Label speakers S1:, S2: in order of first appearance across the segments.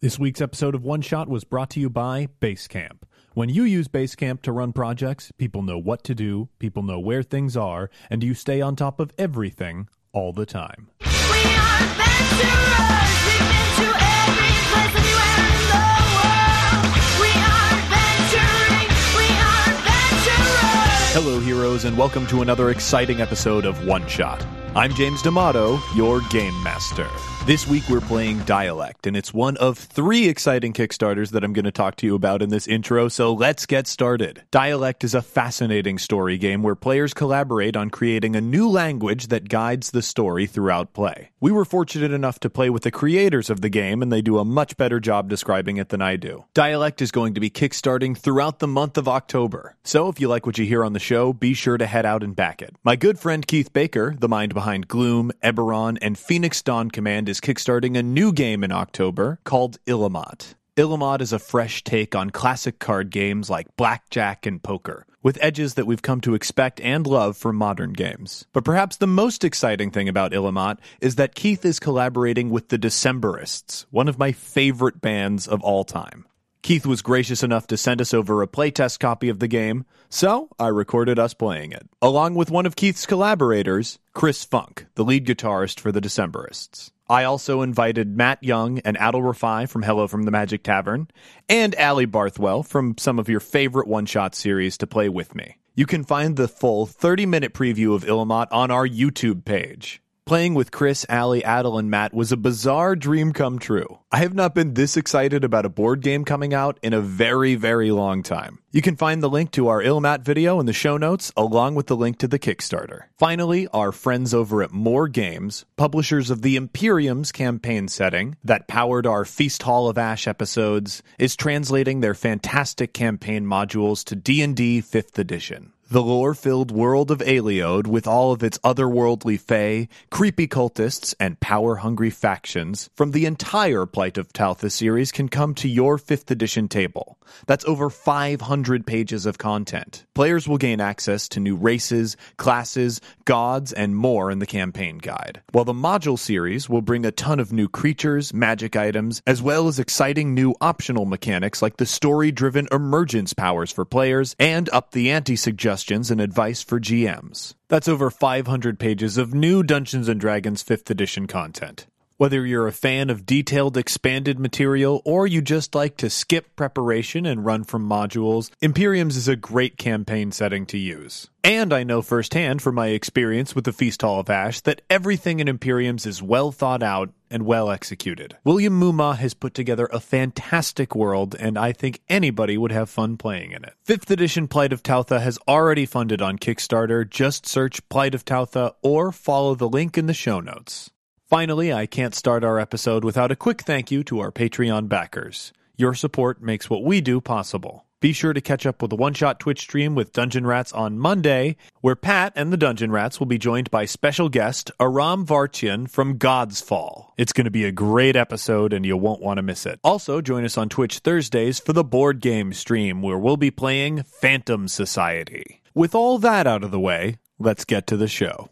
S1: This week's episode of One Shot was brought to you by Basecamp. When you use Basecamp to run projects, people know what to do, people know where things are, and you stay on top of everything all the time.
S2: We are adventurers. We've been to every place anywhere in the world. We are adventuring. We are adventurers.
S1: Hello, heroes, and welcome to another exciting episode of One Shot. I'm James D'Amato, your game master. This week we're playing Dialect, and it's one of three exciting Kickstarters that I'm going to talk to you about in this intro, so let's get started. Dialect is a fascinating story game where players collaborate on creating a new language that guides the story throughout play. We were fortunate enough to play with the creators of the game, and they do a much better job describing it than I do. Dialect is going to be kickstarting throughout the month of October, so if you like what you hear on the show, be sure to head out and back it. My good friend Keith Baker, the mind behind Gloom, Eberron, and Phoenix Dawn Command, is kickstarting a new game in October called Illimat. Illimat is a fresh take on classic card games like blackjack and poker, with edges that we've come to expect and love from modern games. But perhaps the most exciting thing about Illimat is that Keith is collaborating with the Decemberists, one of my favorite bands of all time. Keith was gracious enough to send us over a playtest copy of the game, so I recorded us playing it, along with one of Keith's collaborators, Chris Funk, the lead guitarist for the Decemberists. I also invited Matt Young and Adal Rifai from Hello from the Magic Tavern, and Ali Barthwell from some of your favorite one shot series to play with me. You can find the full 30 minute preview of Illimat on our YouTube page. Playing with Chris, Ali, Adal, and Matt was a bizarre dream come true. I have not been this excited about a board game coming out in a very, very long time. You can find the link to our Illimat video in the show notes, along with the link to the Kickstarter. Finally, our friends over at More Games, publishers of the Imperium's campaign setting that powered our Feast Hall of Ash episodes, is translating their fantastic campaign modules to D&D 5th edition. The lore filled world of Aleode, with all of its otherworldly fae, creepy cultists, and power hungry factions from the entire Plight of Tautha series can come to your 5th edition table. That's over 500 pages of content. Players will gain access to new races, classes, gods, and more in the campaign guide. While the module series will bring a ton of new creatures, magic items, as well as exciting new optional mechanics like the story driven emergence powers for players and up the ante suggestions and advice for GMs. That's over 500 pages of new Dungeons and Dragons 5th edition content. Whether you're a fan of detailed expanded material or you just like to skip preparation and run from modules, Imperiums is a great campaign setting to use. And I know firsthand from my experience with the Feast Hall of Ash that everything in Imperiums is well thought out and well executed. William Muma has put together a fantastic world, and I think anybody would have fun playing in it. 5th edition Plight of Tautha has already funded on Kickstarter. Just search Plight of Tautha or follow the link in the show notes. Finally, I can't start our episode without a quick thank you to our Patreon backers. Your support makes what we do possible. Be sure to catch up with the one shot Twitch stream with Dungeon Rats on Monday, where Pat and the Dungeon Rats will be joined by special guest Aram Vartian from God's Fall. It's going to be a great episode and you won't want to miss it. Also, join us on Twitch Thursdays for the board game stream, where we'll be playing Phantom Society. With all that out of the way, let's get to the show.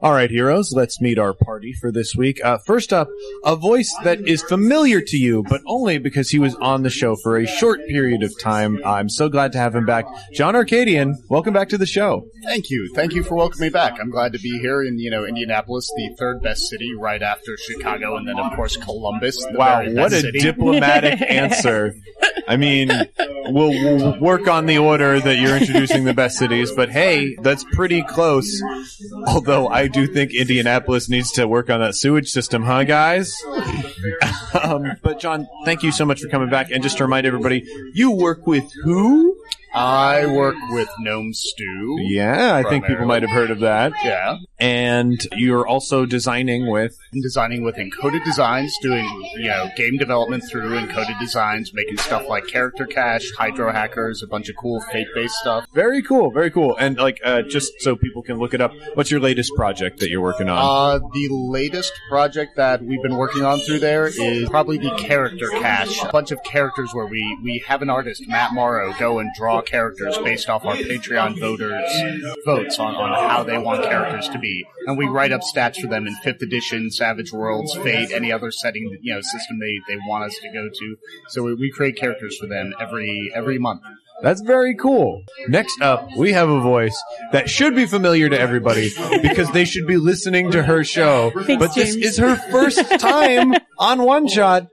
S1: All right, heroes, let's meet our party for this week. Uh, first up, a voice that is familiar to you, but only because he was on the show for a short period of time. I'm so glad to have him back. John Arcadian, welcome back to the show.
S3: Thank you. Thank you for welcoming me back. I'm glad to be here in, you know, Indianapolis, the third best city right after Chicago and then of course Columbus.
S1: Wow, what a
S3: city.
S1: diplomatic answer. I mean, we'll, we'll work on the order that you're introducing the best cities, but hey, that's pretty close. Although I do think Indianapolis needs to work on that sewage system, huh, guys? um, but John, thank you so much for coming back. And just to remind everybody, you work with who?
S3: I work with Gnome Stew.
S1: Yeah, I think people might have heard of that.
S3: Yeah.
S1: And you're also designing with.
S3: I'm designing with Encoded Designs, doing, you know, game development through Encoded Designs, making stuff like Character Cache, Hydro Hackers, a bunch of cool fate-based stuff.
S1: Very cool, very cool. And like, uh, just so people can look it up, what's your latest project that you're working on?
S3: Uh, the latest project that we've been working on through there is probably the character cache. A bunch of characters where we, we have an artist, Matt Morrow, go and draw characters based off our Patreon voters' votes on, on how they want characters to be. And we write up stats for them in 5th edition, Savage Worlds, Fate, any other setting, you know, system they, they want us to go to. So we, we create characters for them every, every month.
S1: That's very cool. Next up, we have a voice that should be familiar to everybody because they should be listening to her show.
S4: Thanks,
S1: but this is her first time on One Shot.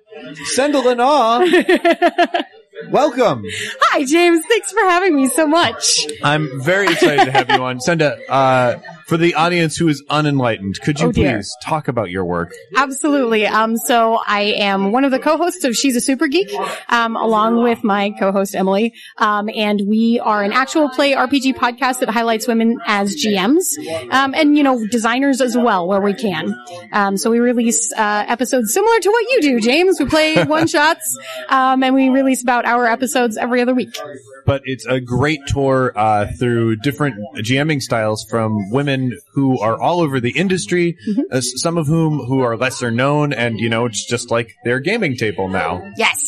S1: Senda Linaugh. Welcome.
S4: Hi, James. Thanks for having me so much.
S1: I'm very excited to have you on. Senda, uh, for the audience who is unenlightened, could you
S4: Oh,
S1: please talk about your work?
S4: Absolutely. Um, so I am one of the co-hosts of She's a Super Geek, um, along with my co-host Emily. Um, and we are an actual play RPG podcast that highlights women as GMs, um, and you know designers as well where we can. Um, so we release uh, episodes similar to what you do, James. We play one shots, um, and we release about our episodes every other week.
S1: But it's a great tour uh, through different GMing styles from women who are all over the industry,
S4: Mm-hmm.
S1: uh, some of whom who are lesser known, and you know, it's just like their gaming table now.
S4: Yes.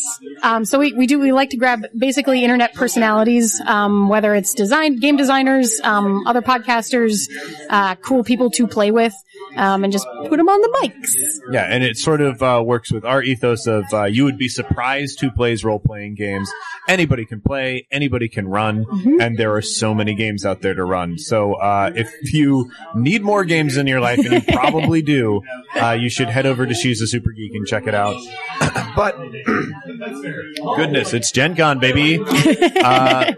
S4: Um, so we, we do, we like to grab basically internet personalities, um, whether it's design, game designers, um, other podcasters, uh, cool people to play with, um, and just put them on the mics.
S1: Yeah, and it sort of uh, works with our ethos of uh, you would be surprised who plays role playing games. Anybody can play, anybody can run,
S4: Mm-hmm.
S1: and there are so many games out there to run. So uh, if you need more games in your life, and you probably do, uh, you should head over to She's a Super Geek and check it out. But goodness, it's Gen Con, baby. Uh,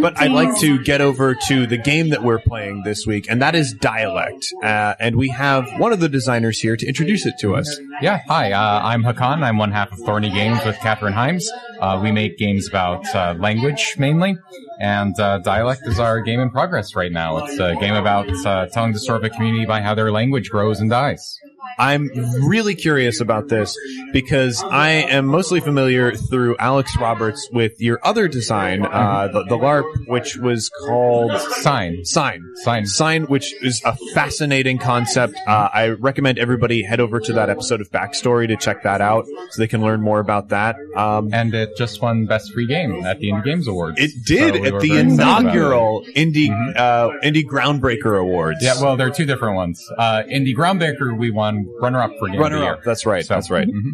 S1: but I'd like to get over to the game that we're playing this week, and that is Dialect. Uh, and we have one of the designers here to introduce it to us.
S5: Yeah, hi, uh, I'm Hakan. I'm one half of Thorny Games with Kathryn Hymes. Uh, we make games about uh, language mainly, and uh, Dialect is our game in progress right now. It's a game about uh, telling the story of a community by how their language grows and dies.
S1: I'm really curious about this because I am mostly familiar through Alex Roberts with your other design, uh, the, the LARP, which was called
S5: Sign.
S1: Sign.
S5: Sign.
S1: Sign, which is a fascinating concept. Uh, I recommend everybody head over to that episode of Backstory to check that out so they can learn more about that. Um,
S5: And it just won Best Free Game at the Indie Games Awards.
S1: it did
S5: So we
S1: at the
S5: very excited about it.
S1: inaugural Indie uh, Indie Groundbreaker Awards.
S5: Yeah, well, there are two different ones. Uh, Indie Groundbreaker, we won runner-up for Game
S1: runner up. That's right.
S5: So-
S1: That's right.
S5: Mhm.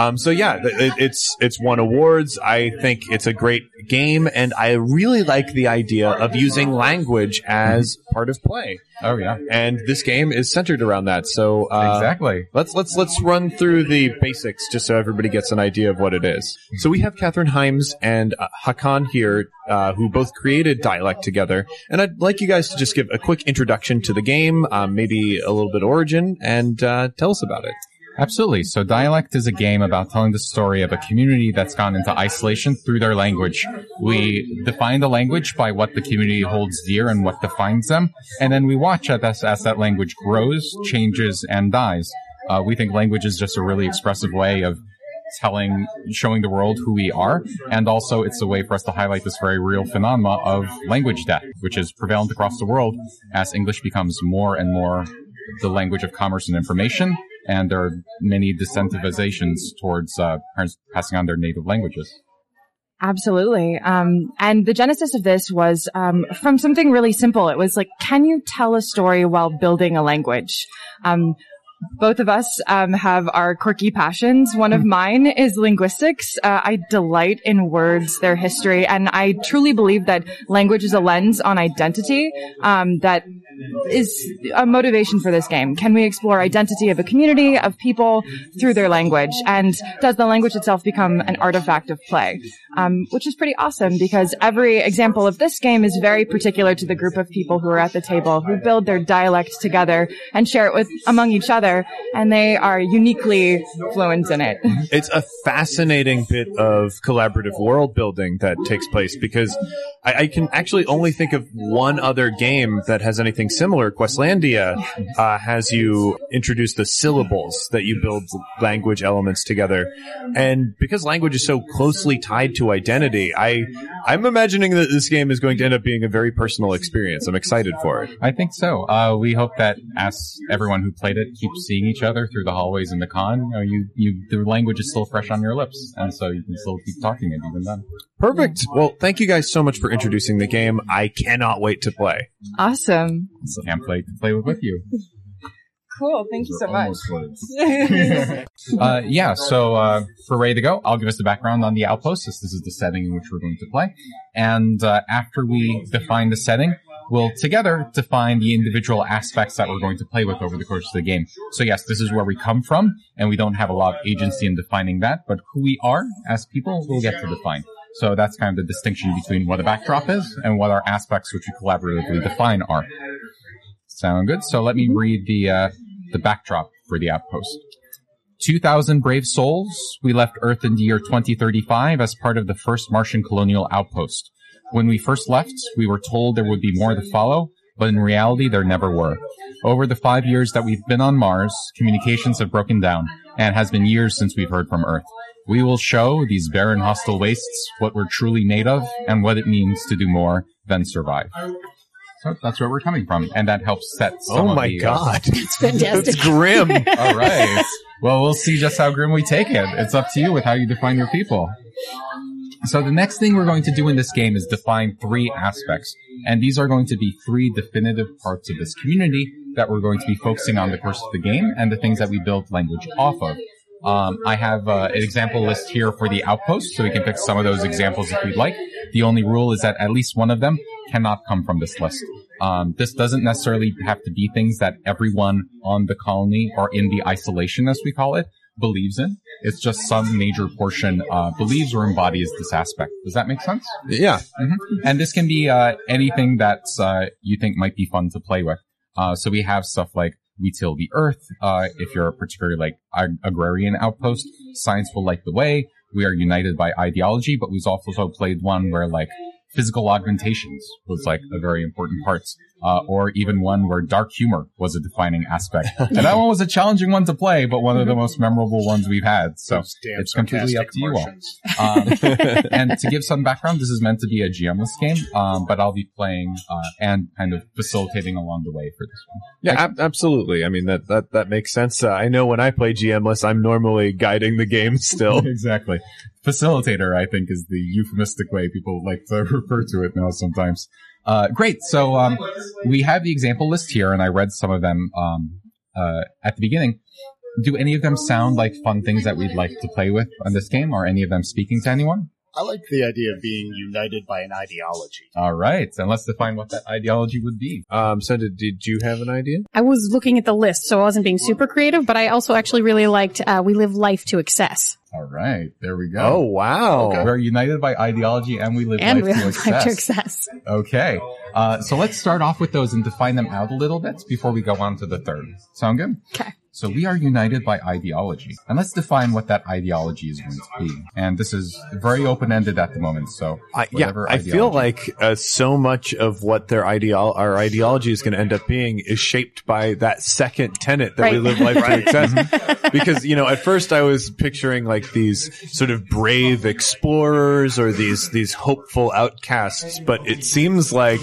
S1: Um, so yeah, it, it's it's won awards. I think it's a great game, and I really like the idea of using language as part of play.
S5: Oh yeah,
S1: And this game is centered around that. So uh,
S5: exactly.
S1: Let's let's let's run through the basics just so everybody gets an idea of what it is. So we have Kathryn Hymes and uh, Hakan here, uh, who both created Dialect together, and I'd like you guys to just give a quick introduction to the game, um, maybe a little bit origin, and uh, tell us about it.
S5: Absolutely. So Dialect is a game about telling the story of a community that's gone into isolation through their language. We define the language by what the community holds dear and what defines them, and then we watch as, as that language grows, changes, and dies. Uh, we think language is just a really expressive way of telling, showing the world who we are, and also it's a way for us to highlight this very real phenomena of language death, which is prevalent across the world as English becomes more and more the language of commerce and information, and there are many disincentivizations towards uh, parents passing on their native languages.
S6: Absolutely. Um, and the genesis of this was um, from something really simple. It was like, can you tell a story while building a language? Um, both of us um, have our quirky passions. One of mine is linguistics. Uh, I delight in words, their history, and I truly believe that language is a lens on identity um, that is a motivation for this game. Can we explore identity of a community of people through their language, and does the language itself become an artifact of play? Um, which is pretty awesome because every example of this game is very particular to the group of people who are at the table who build their dialect together and share it with among each other, and they are uniquely fluent in it.
S1: it's a fascinating bit of collaborative world building that takes place because I, I can actually only think of one other game that has anything similar. Questlandia uh, has you introduce the syllables that you build language elements together, and because language is so closely tied to identity, I I'm imagining that this game is going to end up being a very personal experience. I'm excited for it.
S5: I think so. Uh, we hope that as everyone who played it keeps seeing each other through the hallways in the con, you, know, you, you, the language is still fresh on your lips, and so you can still keep talking it even then.
S1: Perfect. Well, thank you guys so much for introducing the game. I cannot wait to play.
S6: Awesome.
S5: Can't play play with you.
S6: Cool. Thank you so much.
S5: Uh, yeah, so uh, for ready to go, I'll give us the background on the outpost. This, this is the setting in which we're going to play. And uh, after we define the setting, we'll together define the individual aspects that we're going to play with over the course of the game. So yes, this is where we come from, and we don't have a lot of agency in defining that, but who we are as people, we'll get to define. So that's kind of the distinction between what a backdrop is and what our aspects which we collaboratively define are. Sound good? So let me read the uh, the backdrop for the outpost. 2,000 brave souls, we left Earth in the year 2035 as part of the first Martian colonial outpost. When we first left, we were told there would be more to follow, but in reality, there never were. Over the five years that we've been on Mars, communications have broken down, and it has been years since we've heard from Earth. We will show these barren hostile wastes what we're truly made of and what it means to do more than survive. So that's where we're coming from, and that helps set some
S1: oh my
S5: the,
S1: god.
S4: It's fantastic.
S1: That's grim.
S5: all right. Well, we'll see just how grim we take it. It's up to you with how you define your people. So the next thing we're going to do in this game is define three aspects. And these are going to be three definitive parts of this community that we're going to be focusing on the course of the game and the things that we build language off of. Um, I have uh, an example list here for the outpost, so we can pick some of those examples if we'd like. The only rule is that at least one of them cannot come from this list. Um, this doesn't necessarily have to be things that everyone on the colony or in the isolation, as we call it, believes in. It's just some major portion uh, believes or embodies this aspect. Does that make sense?
S1: yeah.
S5: And this can be uh, anything that uh, you think might be fun to play with. Uh, so we have stuff like we till the earth. Uh, if you're a particular like ag- agrarian outpost, science will light the way. We are united by ideology, but we've also played one where like physical augmentations was like a very important part, uh, or even one where dark humor was a defining aspect. and that one was a challenging one to play, but one of the most memorable ones we've had. So it's completely up
S3: sarcastic
S5: to you all. Um, and to give some background, this is meant to be a GMless game, um, but I'll be playing uh, and kind of facilitating along the way for this one.
S1: Yeah, ab- absolutely. I mean that that that makes sense. Uh, I know when I play GMless, I'm normally guiding the game still.
S5: exactly. Facilitator, I think, is the euphemistic way people like to refer to it now sometimes. Uh, great. So um, we have the example list here, and I read some of them um, uh, at the beginning. Do any of them sound like fun things that we'd like to play with on this game? Are any of them speaking to anyone?
S3: I like the idea of being united by an ideology.
S5: All right, and let's define what that ideology would be.
S1: Um, so did, did you have an idea?
S4: I was looking at the list, so I wasn't being super creative, but I also actually really liked uh, We Live Life to Excess.
S5: All right, there we go.
S1: Oh wow!
S5: We're united by ideology and we live
S4: And
S5: life
S4: We
S5: to
S4: Live Life to
S5: excess.
S4: Excess.
S5: Okay. Uh, so let's start off with those and define them out a little bit before we go on to the third. Sound good?
S4: Okay.
S5: So we are united by ideology. And let's define what that ideology is going to be. And this is very open-ended at the moment. So
S1: I, yeah,
S5: whatever
S1: I feel like uh, so much of what their ideal our ideology is going to end up being is shaped by that second tenet that we live life to excess. because you know, at first I was picturing like these sort of brave explorers or these these hopeful outcasts, but it seems like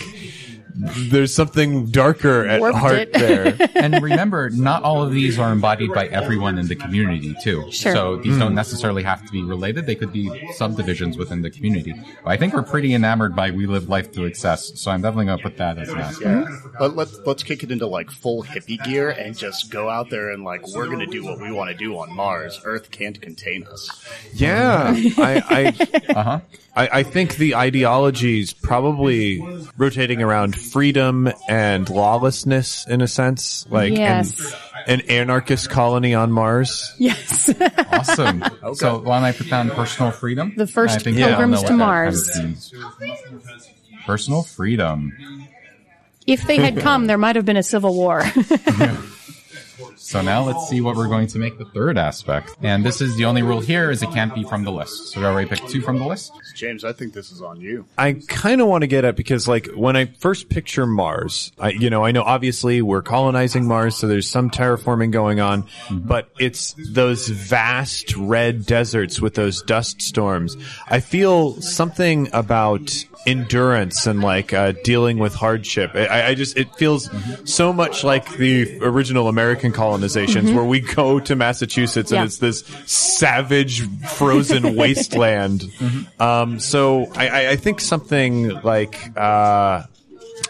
S1: there's something darker at
S4: Warped
S1: heart
S4: it.
S1: there.
S5: and remember, not all of these are embodied by everyone in the community too.
S4: Sure.
S5: So these don't necessarily have to be related. They could be subdivisions within the community. But I think we're pretty enamored by We Live Life to Excess. So I'm definitely going to put that as an aspect.
S3: Yeah. But let's let's kick it into like full hippie gear and just go out there and like we're gonna do what we want to do on Mars. Earth can't contain us.
S1: Yeah, I, I
S5: Uh huh.
S1: I, I think the ideology is probably rotating around freedom and lawlessness in a sense, like
S4: Yes.
S1: an, an anarchist colony on Mars.
S4: Yes.
S5: Awesome. So why don't I put down personal freedom?
S4: The first
S5: I think we all
S4: pilgrims
S5: know
S4: to
S5: what
S4: Mars.
S5: kind of. Personal freedom.
S4: if they had come, there might have been a civil war.
S5: So now let's see what we're going to make the third aspect. And this is the only rule here is it can't be from the list. So we already picked two from the list.
S3: James, I think this is on you.
S1: I kind of want to get at because, like, when I first picture Mars, I, you know, I know obviously we're colonizing Mars, so there's some terraforming going on, mm-hmm. but it's those vast red deserts with those dust storms. I feel something about endurance and like uh, dealing with hardship. I, I just it feels so much like the original American colonies colonizations where we go to Massachusetts
S4: Yeah.
S1: and it's this savage frozen wasteland. Um, so I, I, I think something like uh,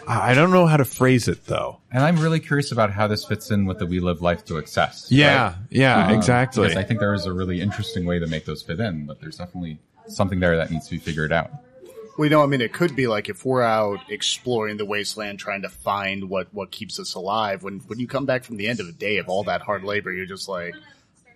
S1: I don't know how to phrase it though.
S5: And I'm really curious about how this fits in with the We Live Life to Excess.
S1: Yeah,
S5: right?
S1: yeah,
S5: Um,
S1: exactly.
S5: Because I think there is a really interesting way to make those fit in, but there's definitely something there that needs to be figured out.
S3: You know, I mean, it could be like if we're out exploring the wasteland, trying to find what what keeps us alive. When when you come back from the end of a day of all that hard labor, you're just like,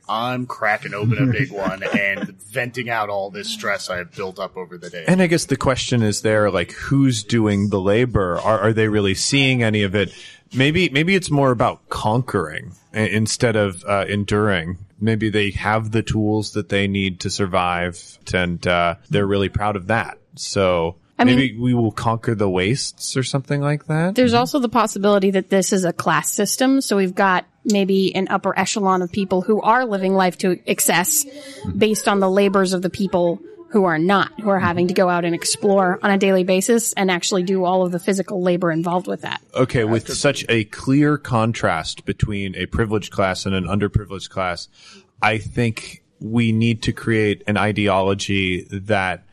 S3: I'm cracking open a big one and venting out all this stress I have built up over the day.
S1: And I guess the question is there, like, who's doing the labor? Are, are they really seeing any of it? Maybe, maybe it's more about conquering instead of uh, enduring. Maybe they have the tools that they need to survive, and uh, they're really proud of that. So
S4: I mean-
S1: maybe we will conquer the wastes or something like that.
S4: There's also the possibility that this is a class system. So we've got maybe an upper echelon of people who are living life to excess based on the labors of the people who are not, who are having to go out and explore on a daily basis and actually do all of the physical labor involved with that.
S1: Okay, with such a clear contrast between a privileged class and an underprivileged class, I think we need to create an ideology that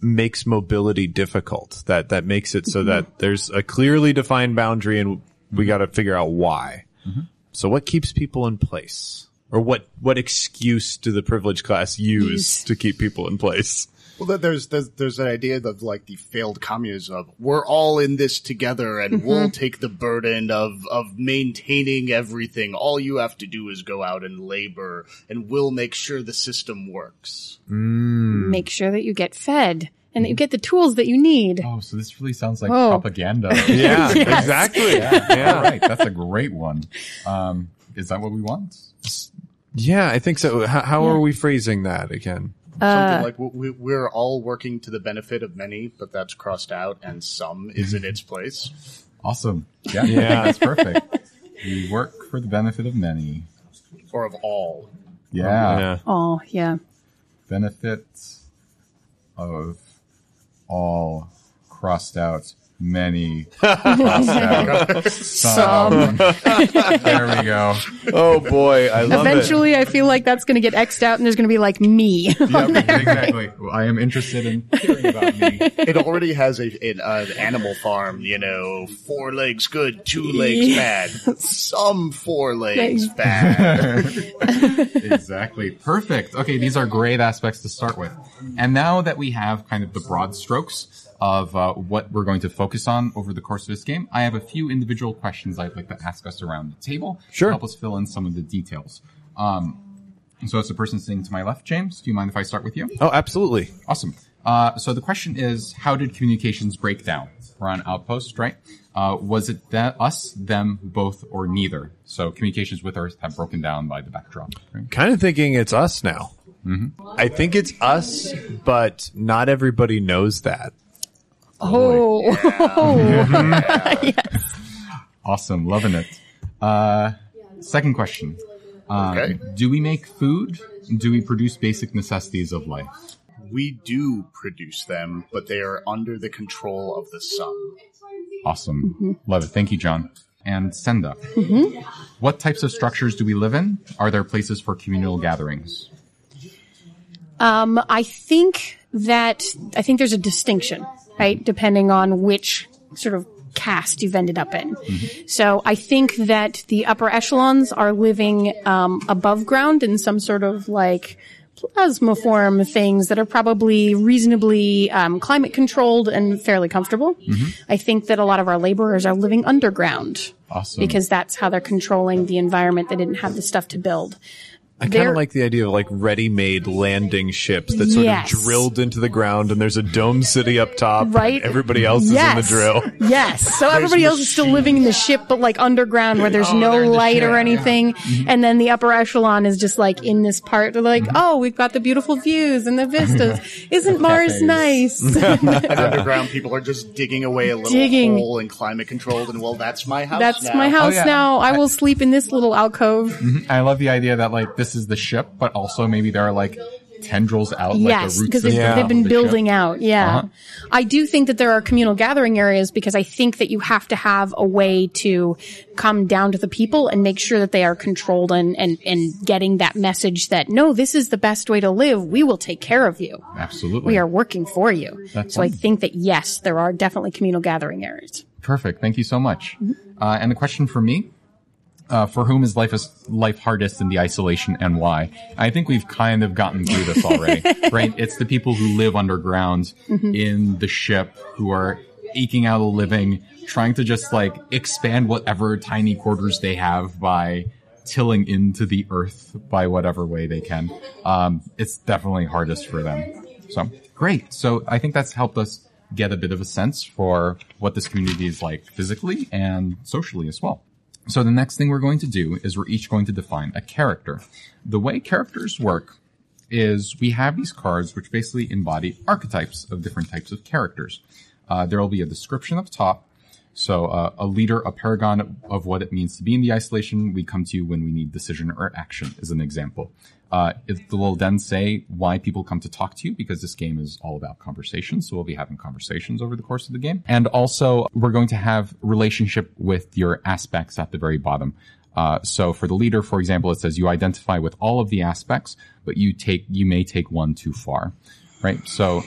S1: makes mobility difficult. That that makes it so mm-hmm. that there's a clearly defined boundary, and we got to figure out why. Mm-hmm. So, what keeps people in place, or what what excuse do the privileged class use
S4: Use.
S1: to keep people in place?
S3: Well, there's there's there's an idea of like the failed communism of we're all in this together and mm-hmm. we'll take the burden of of maintaining everything. All you have to do is go out and labor, and we'll make sure the system works. Mm.
S4: Make sure that you get fed and that you mm-hmm. get the tools that you need.
S5: Oh, so this really sounds like
S4: Oh.
S5: propaganda.
S1: Yeah, exactly. Yeah.
S5: All right, that's a great one. Um, is that what we want?
S1: Yeah, I think so. How, how are we phrasing that again?
S3: Something uh, like we, we're all working to the benefit of many, but that's crossed out, and some is in its place.
S5: Awesome. Yeah,
S1: Yeah.
S5: that's perfect. We work for the benefit of many.
S3: Or of all.
S5: Yeah.
S1: yeah.
S4: Oh, yeah.
S5: Benefits of all crossed out many some. there we go.
S1: Oh boy, I love it.
S4: Eventually, I feel like that's going to get X'd out and there's going to be like me.
S5: Yep, exactly. Well, I am interested in hearing about me.
S3: It already has a an, uh, animal farm, you know, four legs good, two legs bad, some four legs bad.
S5: exactly. Perfect. Okay, these are great aspects to start with. And now that we have kind of the broad strokes of uh, what we're going to focus on over the course of this game, I have a few individual questions I'd like to ask us around the table
S1: Sure.
S5: to help us fill in some of the details. Um, so, as the person sitting to my left, James, do you mind if I start with you?
S1: Oh, absolutely.
S5: Awesome. Uh, so the question is, how did communications break down? We're on Outpost, right? Uh, was it that us, them, both, or neither? So communications with Earth have broken down by the backdrop. Right?
S1: Kind of thinking it's us now. I think it's us, but not everybody knows that.
S4: Oh, yes!
S5: Awesome, loving it. Uh, second question: um,
S3: Okay.
S5: Do we make food? Do we produce basic necessities of life?
S3: We do produce them, but they are under the control of the sun.
S5: Awesome, love it. Thank you, John. And Senda, what types of structures do we live in? Are there places for communal gatherings?
S4: Um, I think that I think there's a distinction, right, depending on which sort of caste you've ended up in. So I think that the upper echelons are living um, above ground in some sort of like plasmaform things that are probably reasonably um, climate controlled and fairly comfortable. I think that a lot of our laborers are living underground
S5: Awesome.
S4: because that's how they're controlling the environment. They didn't have the stuff to build.
S1: I kind of like the idea of like ready-made landing ships that sort
S4: Yes.
S1: of drilled into the ground, and there's a dome city up top. and
S4: Right.
S1: everybody else
S4: yes.
S1: is in the drill.
S4: Yes. So everybody else is still living in the ship, but like underground where there's oh, no
S5: they're the
S4: light
S5: ship,
S4: or
S5: yeah.
S4: anything. Mm-hmm. And then the upper echelon is just like in this part. They're like, mm-hmm. oh, we've got the beautiful views and the vistas. Isn't Mars nice?
S3: And underground people are just digging away a little
S4: Digging.
S3: hole and climate controlled, and well, that's my house.
S4: That's
S3: now.
S4: my house oh,
S5: yeah.
S4: now. I will sleep in this little alcove. Mm-hmm.
S5: I love the idea that like this is the ship, but also maybe there are like tendrils out like
S4: yes,
S5: the roots
S4: because they've, they've been
S5: the
S4: building
S5: ship.
S4: out. Yeah.
S5: Uh-huh.
S4: I do think that there are communal gathering areas because I think that you have to have a way to come down to the people and make sure that they are controlled and, and, and getting that message that no, this is the best way to live. We will take care of you.
S5: Absolutely.
S4: We are working for you.
S5: That's
S4: so I think that yes, there are definitely communal gathering areas.
S5: Perfect. Thank you so much. Uh, and the question for me, uh, for whom is life is life hardest in the isolation and why? I think we've kind of gotten through this already, right? It's the people who live underground in the ship who are eking out a living, trying to just like expand whatever tiny quarters they have by tilling into the earth by whatever way they can. Um, it's definitely hardest for them. So great. So I think that's helped us get a bit of a sense for what this community is like physically and socially as well. So the next thing we're going to do is we're each going to define a character. The way characters work is we have these cards which basically embody archetypes of different types of characters. Uh, there will be a description up top. So uh, a leader, a paragon of what it means to be in the isolation we come to you when we need decision or action is an example. Uh, it will then say why people come to talk to you because this game is all about conversations. So we'll be having conversations over the course of the game. And also we're going to have relationship with your aspects at the very bottom. Uh, so for the leader, for example, it says you identify with all of the aspects, but you take, you may take one too far, right? So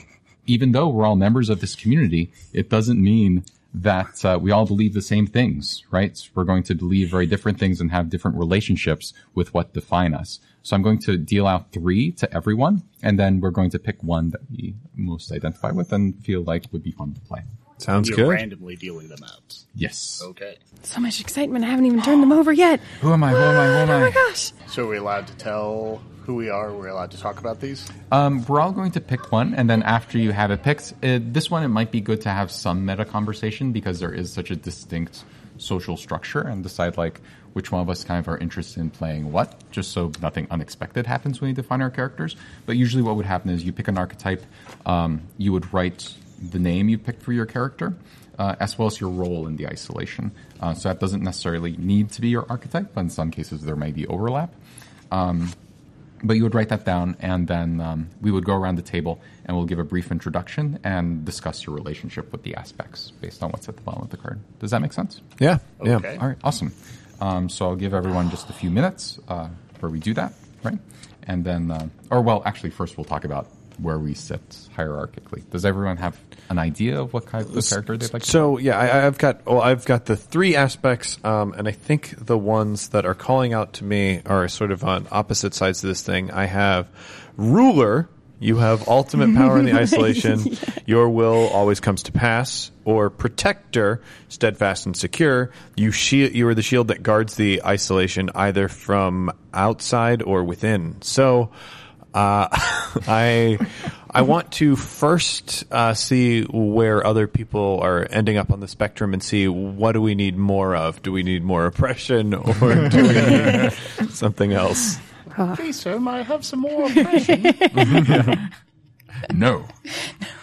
S5: even though we're all members of this community, it doesn't mean that uh, we all believe the same things, right? We're going to believe very different things and have different relationships with what define us. So I'm going to deal out three to everyone, and then we're going to pick one that we most identify with and feel like would be fun to play.
S1: Sounds
S3: You're
S1: good.
S3: randomly dealing them out.
S5: Yes.
S3: Okay.
S4: So much excitement. I haven't even turned them over yet.
S5: Who am I? Who am I? Who am oh I?
S4: Oh my gosh.
S3: So are we allowed to tell who we are? We're allowed to talk about these?
S5: Um, we're all going to pick one, and then after you have it picked, uh, this one it might be good to have some meta conversation because there is such a distinct social structure, and decide like which one of us kind of are interested in playing what, just so nothing unexpected happens when you define our characters. But usually, what would happen is you pick an archetype, um, you would write the name you picked for your character. Uh, as well as your role in the isolation. Uh, so that doesn't necessarily need to be your archetype, but in some cases there may be overlap but you would write that down and then um, we would go around the table and we'll give a brief introduction and discuss your relationship with the aspects based on what's at the bottom of the card does that make sense
S1: Yeah. Yeah.
S3: Okay.
S5: all right awesome um, so i'll give everyone just a few minutes uh, where we do that right and then uh, or well actually first we'll talk about where we sit hierarchically does everyone have an idea of what kind of character they'd like to
S1: So yeah, I, I've got well, I've got the three aspects, um, and I think the ones that are calling out to me are sort of on opposite sides of this thing. I have ruler. You have ultimate power in the isolation. Your will always comes to pass. Or protector, steadfast and secure. You shield. You are the shield that guards the isolation either from outside or within. So. Uh, I I want to first uh, see where other people are ending up on the spectrum and see what do we need more of? Do we need more oppression or do we need something else?
S3: Hey, sir, might I have some more oppression?
S5: No.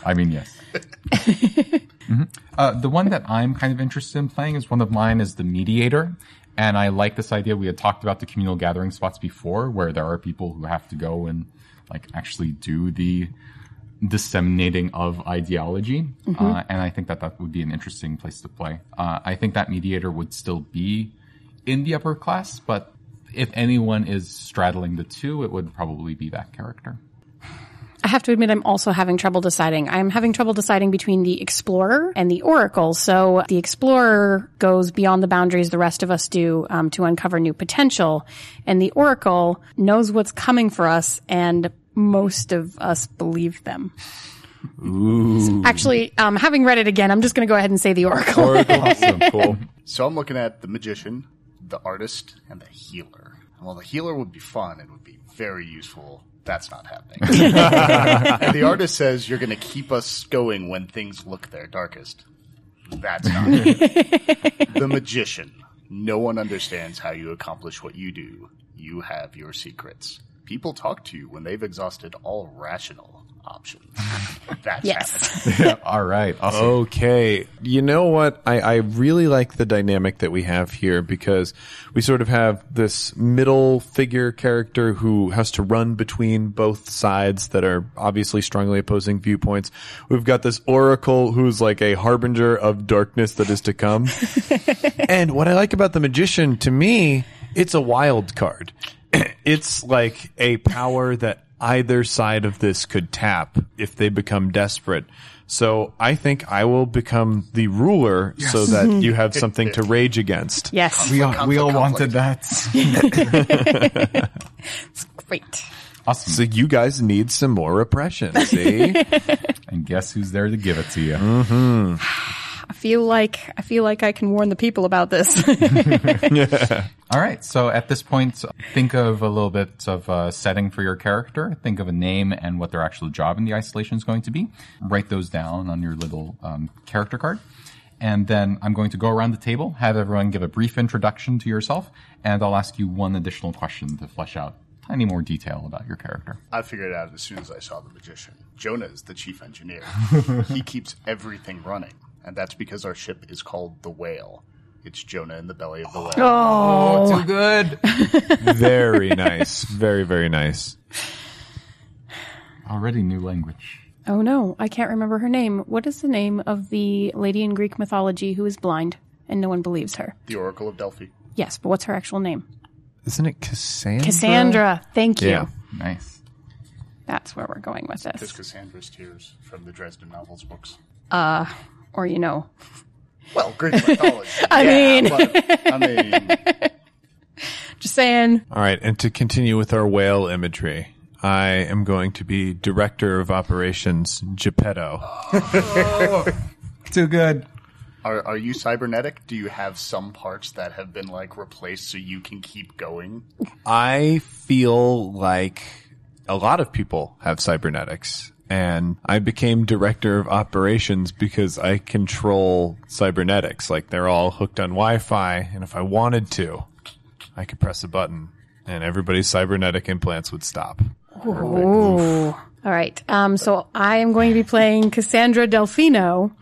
S5: I mean, yes. Mhm. uh, the one that I'm kind of interested in playing is one of mine is the mediator. And I like this idea. We had talked about the communal gathering spots before where there are people who have to go and like actually do the disseminating of ideology. Uh, and I think that that would be an interesting place to play. Uh, I think that mediator would still be in the upper class, but if anyone is straddling the two, it would probably be that character.
S4: I have to admit, I'm also having trouble deciding. I'm having trouble deciding between the explorer and the oracle. So the explorer goes beyond the boundaries the rest of us do um, to uncover new potential, and the oracle knows what's coming for us, and most of us believe them. Ooh. Actually, um, having read it again, I'm just going to go ahead and say the oracle.
S5: Awesome.
S1: Cool.
S3: so I'm looking at the magician, the artist, and the healer. Well, the healer would be fun. It would be very useful. That's not happening. and the artist says you're going to keep us going when things look their darkest. That's not it. the magician. No one understands how you accomplish what you do. You have your secrets. People talk to you when they've exhausted all rational. Options. That's
S4: Yes.
S3: happening.
S5: All right. Awesome.
S1: Okay. You know what? I, I really like the dynamic that we have here because we sort of have this middle figure character who has to run between both sides that are obviously strongly opposing viewpoints. We've got this oracle who's like a harbinger of darkness that is to come. and what I like about the magician to me, it's a wild card. it's like a power that either side of this could tap if they become desperate. So I think I will become the ruler so that you have something to rage against.
S4: Yes.
S5: We all, we all wanted that.
S4: It's great.
S5: awesome.
S1: So you guys need some more repression, see?
S5: and guess who's there to give it to you? Mm-hmm.
S4: I feel like I feel like I can warn the people about this.
S5: All right. So at this point, think of a little bit of a setting for your character. Think of a name and what their actual job in the isolation is going to be. Write those down on your little um, character card. And then I'm going to go around the table, have everyone give a brief introduction to yourself, and I'll ask you one additional question to flesh out tiny more detail about your character.
S3: I figured it out as soon as I saw the magician. Jonah is the chief engineer. he keeps everything running, and that's because our ship is called the Whale. It's Jonah in the belly of the whale.
S5: Oh, oh too good.
S1: very nice. Very, very nice.
S5: Already new language.
S4: oh no, I can't remember her name. What is the name of the lady in Greek mythology who is blind and no one believes her?
S3: The Oracle of Delphi.
S4: Yes, but what's her actual name?
S1: Isn't it Cassandra?
S4: Cassandra. Thank you.
S1: Yeah.
S5: Nice.
S4: That's where we're going with
S3: It's
S4: this.
S3: Cassandra's tears from the Dresden novels books.
S4: Uh, Or you know,
S3: Well, Greek mythology.
S4: I
S3: yeah,
S4: mean-
S3: but, I mean,
S4: just saying.
S1: All right. And to continue with our whale imagery, I am going to be director of operations, Geppetto.
S5: Too good.
S3: are, are you cybernetic? Do you have some parts that have been like replaced so you can keep going?
S1: I feel like a lot of people have cybernetics. And I became director of operations because I control cybernetics. Like they're all hooked on Wi-Fi. And if I wanted to, I could press a button and everybody's cybernetic implants would stop.
S4: Ooh. All right. Um, so I am going to be playing Cassandra Delfino,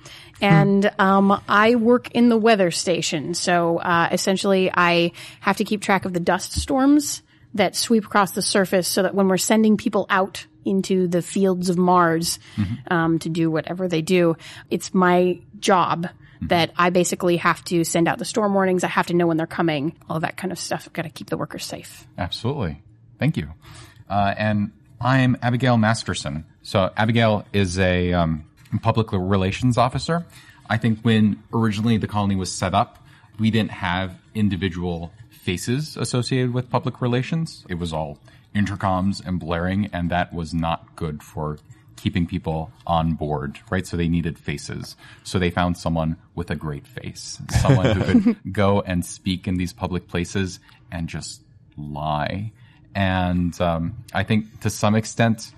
S4: and um, I work in the weather station. So uh, essentially, I have to keep track of the dust storms that sweep across the surface, so that when we're sending people out into the fields of Mars um, to do whatever they do, it's my job. That I basically have to send out the storm warnings. I have to know when they're coming, all that kind of stuff. I've got to keep the workers safe.
S5: Absolutely. Thank you. Uh, and I'm Abigail Masterson. So Abigail is a um, public relations officer. I think when originally the colony was set up, we didn't have individual faces associated with public relations. It was all intercoms and blaring, and that was not good for keeping people on board, right? So they needed faces. So they found someone with a great face, someone who could go and speak in these public places and just lie. And um, I think to some extent,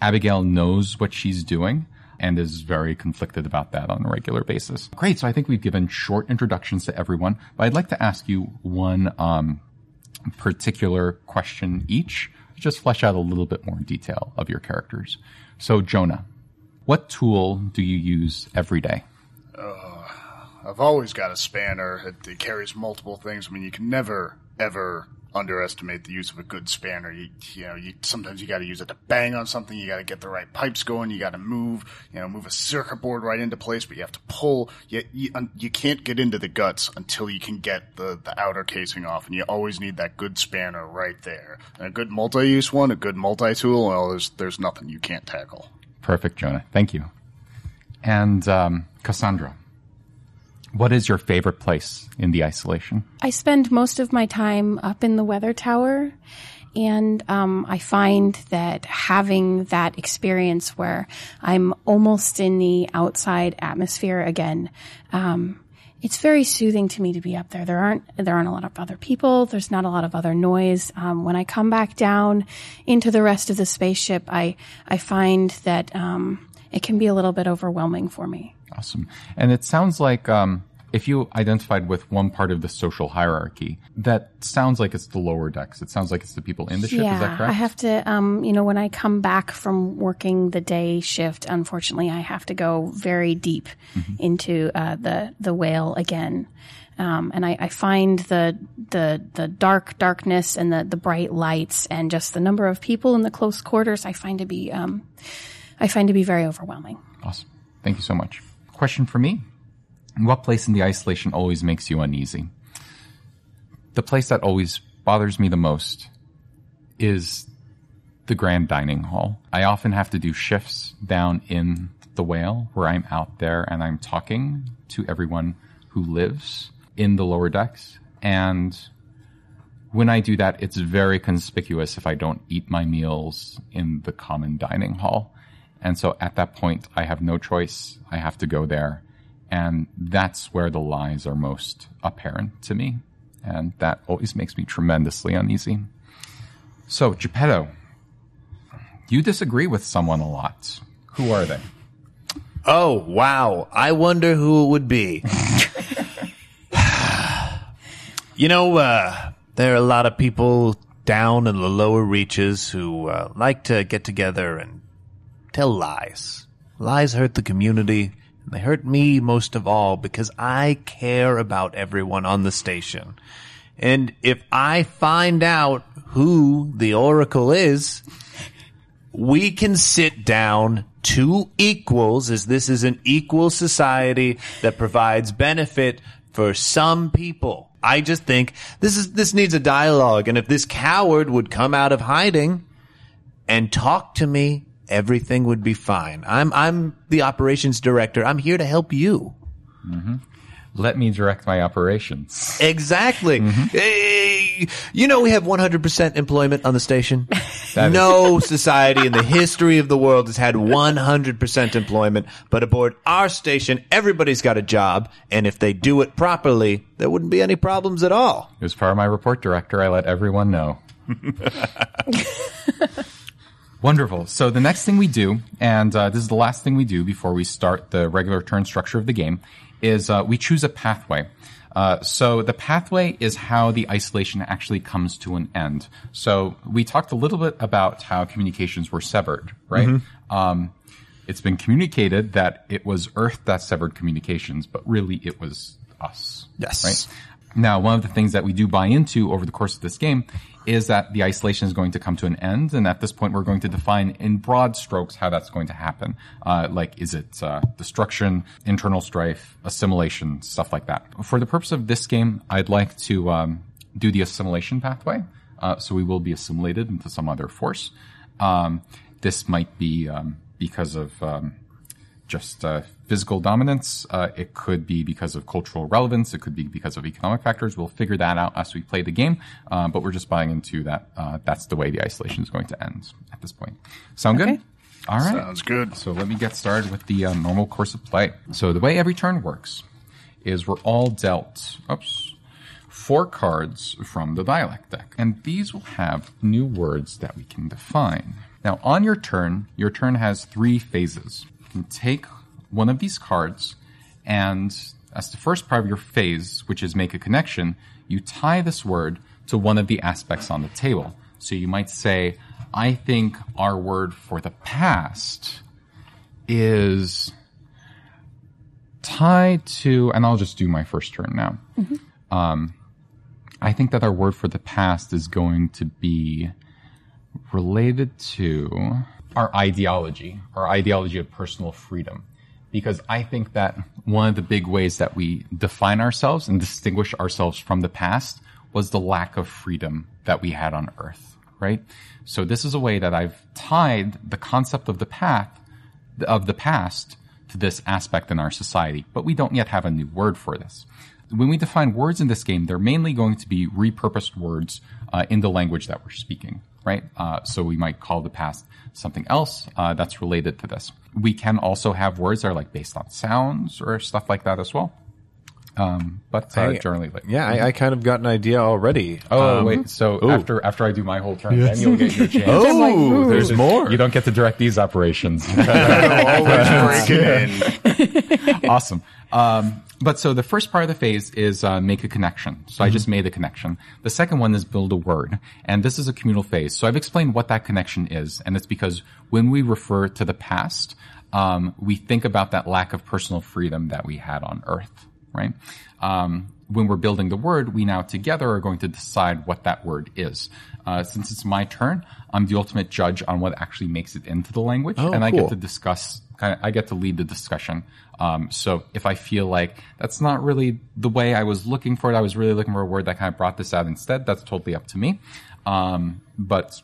S5: Abigail knows what she's doing and is very conflicted about that on a regular basis. Great. So I think we've given short introductions to everyone, but I'd like to ask you one um, particular question each, just flesh out a little bit more detail of your characters. So, Jonah, what tool do you use every day?
S3: I've always got a spanner. It, it carries multiple things. I mean, you can never, ever underestimate the use of a good spanner. You, you know, you sometimes you got to use it to bang on something. You got to get the right pipes going. You got to move, you know, move a circuit board right into place. But you have to pull. You you, you can't get into the guts until you can get the the outer casing off. And you always need that good spanner right there. And a good multi-use one, a good multi-tool. Well, there's there's nothing you can't tackle.
S5: Perfect, Jonah. Thank you. And um, Cassandra, what is your favorite place in the isolation?
S4: I spend most of my time up in the weather tower. And um, I find that having that experience where I'm almost in the outside atmosphere again, um, it's very soothing to me to be up there. There aren't there aren't a lot of other people. There's not a lot of other noise. Um, when I come back down into the rest of the spaceship, I I find that um, it can be a little bit overwhelming for me.
S5: Awesome. And it sounds like um, if you identified with one part of the social hierarchy, that sounds like it's the lower decks. It sounds like it's the people in the ship.
S4: yeah,
S5: Is that correct?
S4: I have to, um, you know, when I come back from working the day shift, unfortunately, I have to go very deep
S5: Mm-hmm.
S4: into uh, the the whale again, um, and I, I find the the the dark darkness and the the bright lights and just the number of people in the close quarters. I find to be, um, I find to be very overwhelming.
S5: Awesome. Thank you so much. Question for me. What place in the isolation always makes you uneasy? The place that always bothers me the most is the grand dining hall. I often have to do shifts down in the whale where I'm out there and I'm talking to everyone who lives in the lower decks. And when I do that, it's very conspicuous if I don't eat my meals in the common dining hall. And so at that point, I have no choice. I have to go there. And that's where the lies are most apparent to me. And that always makes me tremendously uneasy. So, Geppetto, you disagree with someone a lot. Who are they?
S1: Oh, wow. I wonder who it would be. you know, uh, there are a lot of people down in the lower reaches who uh, like to get together and tell lies. Lies hurt the community, and they hurt me most of all because I care about everyone on the station. And if I find out who the Oracle is, we can sit down two equals as this is an equal society that provides benefit for some people. I just think this is this needs a dialogue and if this coward would come out of hiding and talk to me, everything would be fine. I'm I'm the operations director. I'm here to help you. Mm-hmm.
S5: Let me direct my operations.
S1: Exactly. Hey, you know we have 100% employment on the station.
S5: That is-
S1: no society in the history of the world has had 100% employment, but aboard our station, everybody's got a job, and if they do it properly, there wouldn't be any problems at all.
S5: As was part of my report director. I let everyone know. Wonderful. So the next thing we do, and uh, this is the last thing we do before we start the regular turn structure of the game, is uh, we choose a pathway. Uh, so the pathway is how the isolation actually comes to an end. So we talked a little bit about how communications were severed, right? Um, it's been communicated that it was Earth that severed communications, but really it was us.
S1: Yes.
S5: Right? Now, one of the things that we do buy into over the course of this game is that the isolation is going to come to an end, and at this point, we're going to define in broad strokes how that's going to happen. Uh, like, is it uh, destruction, internal strife, assimilation, stuff like that. For the purpose of this game, I'd like to um, do the assimilation pathway. Uh, so we will be assimilated into some other force. Um, this might be um, because of um, just uh, physical dominance. Uh, it could be because of cultural relevance. It could be because of economic factors. We'll figure that out as we play the game. Uh, but we're just buying into that. Uh, that's the way the isolation is going to end at this point. Sound good? All right.
S3: Sounds good.
S5: So let me get started with the uh, normal course of play. So the way every turn works is we're all dealt. Oops. Four cards from the dialect deck. And these will have new words that we can define. Now, on your turn, your turn has three phases. You can take one of these cards, and as the first part of your phase, which is make a connection, you tie this word to one of the aspects on the table. So you might say, I think our word for the past is tied to, and I'll just do my first turn now. Um, I think that our word for the past is going to be related to our ideology, our ideology of personal freedom. Because I think that one of the big ways that we define ourselves and distinguish ourselves from the past was the lack of freedom that we had on earth, right? So this is a way that I've tied the concept of the path, of the past to this aspect in our society, but we don't yet have a new word for this. When we define words in this game, they're mainly going to be repurposed words uh, in the language that we're speaking, right? Uh, so we might call the past something else uh, that's related to this. We can also have words that are like based on sounds or stuff like that as well. Um, but uh,
S1: I-
S5: generally, like
S1: Yeah, I, I kind of got an idea already.
S5: Oh
S1: Um,
S5: wait, so
S1: ooh.
S5: after after I do my whole turn, then you'll get your chance.
S1: Oh,
S4: like, ooh.
S1: there's more.
S5: You don't get to direct these operations.
S3: Always break
S5: awesome. Um, but so the first part of the phase is uh, make a connection. So I just made the connection. The second one is build a word, and this is a communal phase. So I've explained what that connection is, and it's because when we refer to the past, um, we think about that lack of personal freedom that we had on Earth, right? Um, when we're building the word, we now together are going to decide what that word is. Uh, since it's my turn, I'm the ultimate judge on what actually makes it into the language,
S1: Oh,
S5: and I get to discuss kind of, I get to lead the discussion. Um, so if I feel like that's not really the way I was looking for it, I was really looking for a word that kind of brought this out instead. That's totally up to me. Um, but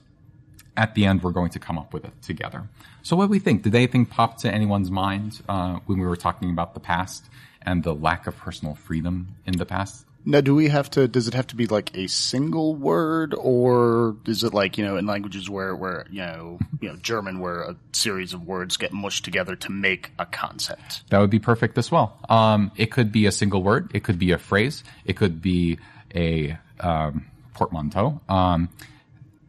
S5: at the end, we're going to come up with it together. So what do we think? Did anything pop to anyone's mind uh, when we were talking about the past and the lack of personal freedom in the past?
S3: Now, do we have to? Does it have to be like a single word, or is it like you know in languages where where you know you know German, where a series of words get mushed together to make a concept?
S5: That would be perfect as well. Um, it could be a single word. It could be a phrase. It could be a um, portmanteau. Um,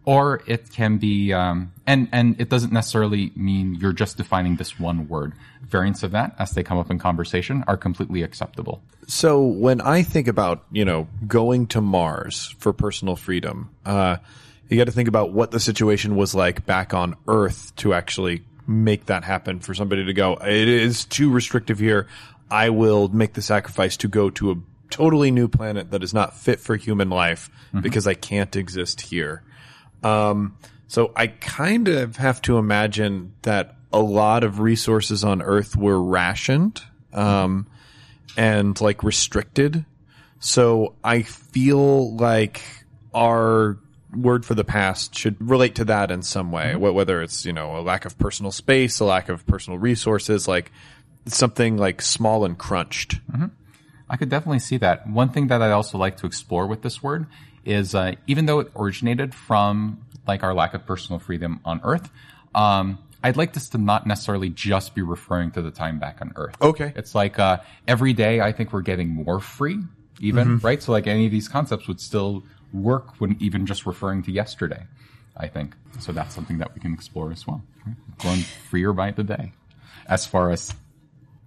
S5: or it can be, um, and and it doesn't necessarily mean you're just defining this one word. Variants of that, as they come up in conversation, are completely acceptable.
S1: So when I think about, you know, going to Mars for personal freedom, uh, you got to think about what the situation was like back on Earth to actually make that happen for somebody to go, it is too restrictive here. I will make the sacrifice to go to a totally new planet that is not fit for human life because I can't exist here. Um, so I kind of have to imagine that a lot of resources on Earth were rationed. Um, and like restricted. So I feel like our word for the past should relate to that in some way, Wh- whether it's, you know, a lack of personal space, a lack of personal resources, like something like small and crunched.
S5: I could definitely see that. One thing that I'd also like to explore with this word is uh, even though it originated from like our lack of personal freedom on Earth, um, I'd like this to not necessarily just be referring to the time back on Earth.
S1: Okay.
S5: It's like uh, every day I think we're getting more free, even right. So like any of these concepts would still work when even just referring to yesterday. I think so. That's something that we can explore as well. right? Growing freer by the day, as far as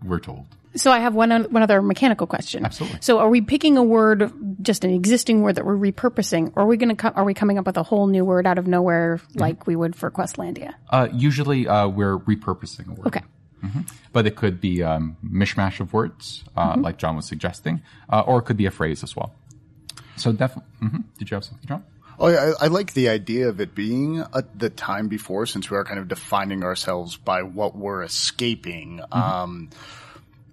S5: we're told.
S4: So I have one one other mechanical question.
S5: Absolutely.
S4: So are we picking a word, just an existing word that we're repurposing, or are we going to co- are we coming up with a whole new word out of nowhere like we would for Questlandia?
S5: Uh, usually, uh, we're repurposing a word.
S4: Okay.
S5: But it could be um, mishmash of words, uh, like John was suggesting, uh, or it could be a phrase as well. So definitely. hmm Did you have something, John?
S3: Oh, yeah, I, I like the idea of it being a, the time before, since we are kind of defining ourselves by what we're escaping. Um,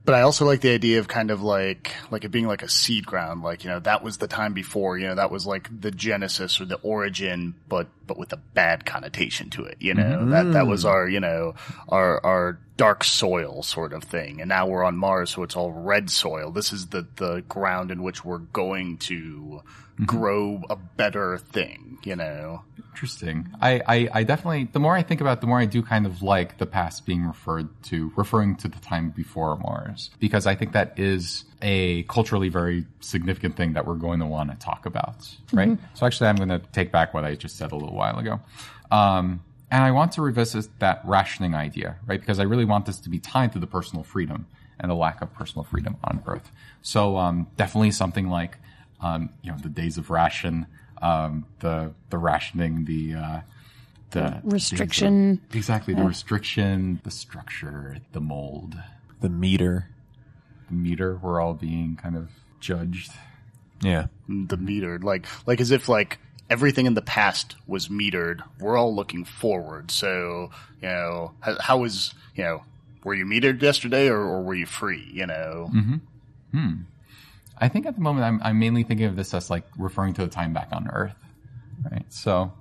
S3: but I also like the idea of kind of like like it being like a seed ground, like you know that was the time before, you know that was like the genesis or the origin, but but with a bad connotation to it, you know? That that was mm. our you know our our dark soil sort of thing, and now we're on Mars, so it's all red soil. This is the the ground in which we're going to grow a better thing, you know.
S5: Interesting. I, I, I definitely, the more I think about it, the more I do kind of like the past being referred to, referring to the time before Mars, because I think that is a culturally very significant thing that we're going to want to talk about, right? So actually, I'm going to take back what I just said a little while ago. Um, and I want to revisit that rationing idea, right? Because I really want this to be tied to the personal freedom and the lack of personal freedom on Earth. So, um, definitely something like, um, you know, the days of ration, um, the the rationing, the uh, the
S4: Restriction.
S5: the- exactly the restriction, the structure, the mold,
S1: The meter.
S5: the meter. We're all being kind of judged.
S1: Yeah.
S3: the metered like like as if like everything in the past was metered we're all looking forward so you know how, how was you know were you metered yesterday or, or were you free you know Hmm.
S5: I think at the moment I'm, I'm mainly thinking of this as like referring to the time back on Earth, right? So,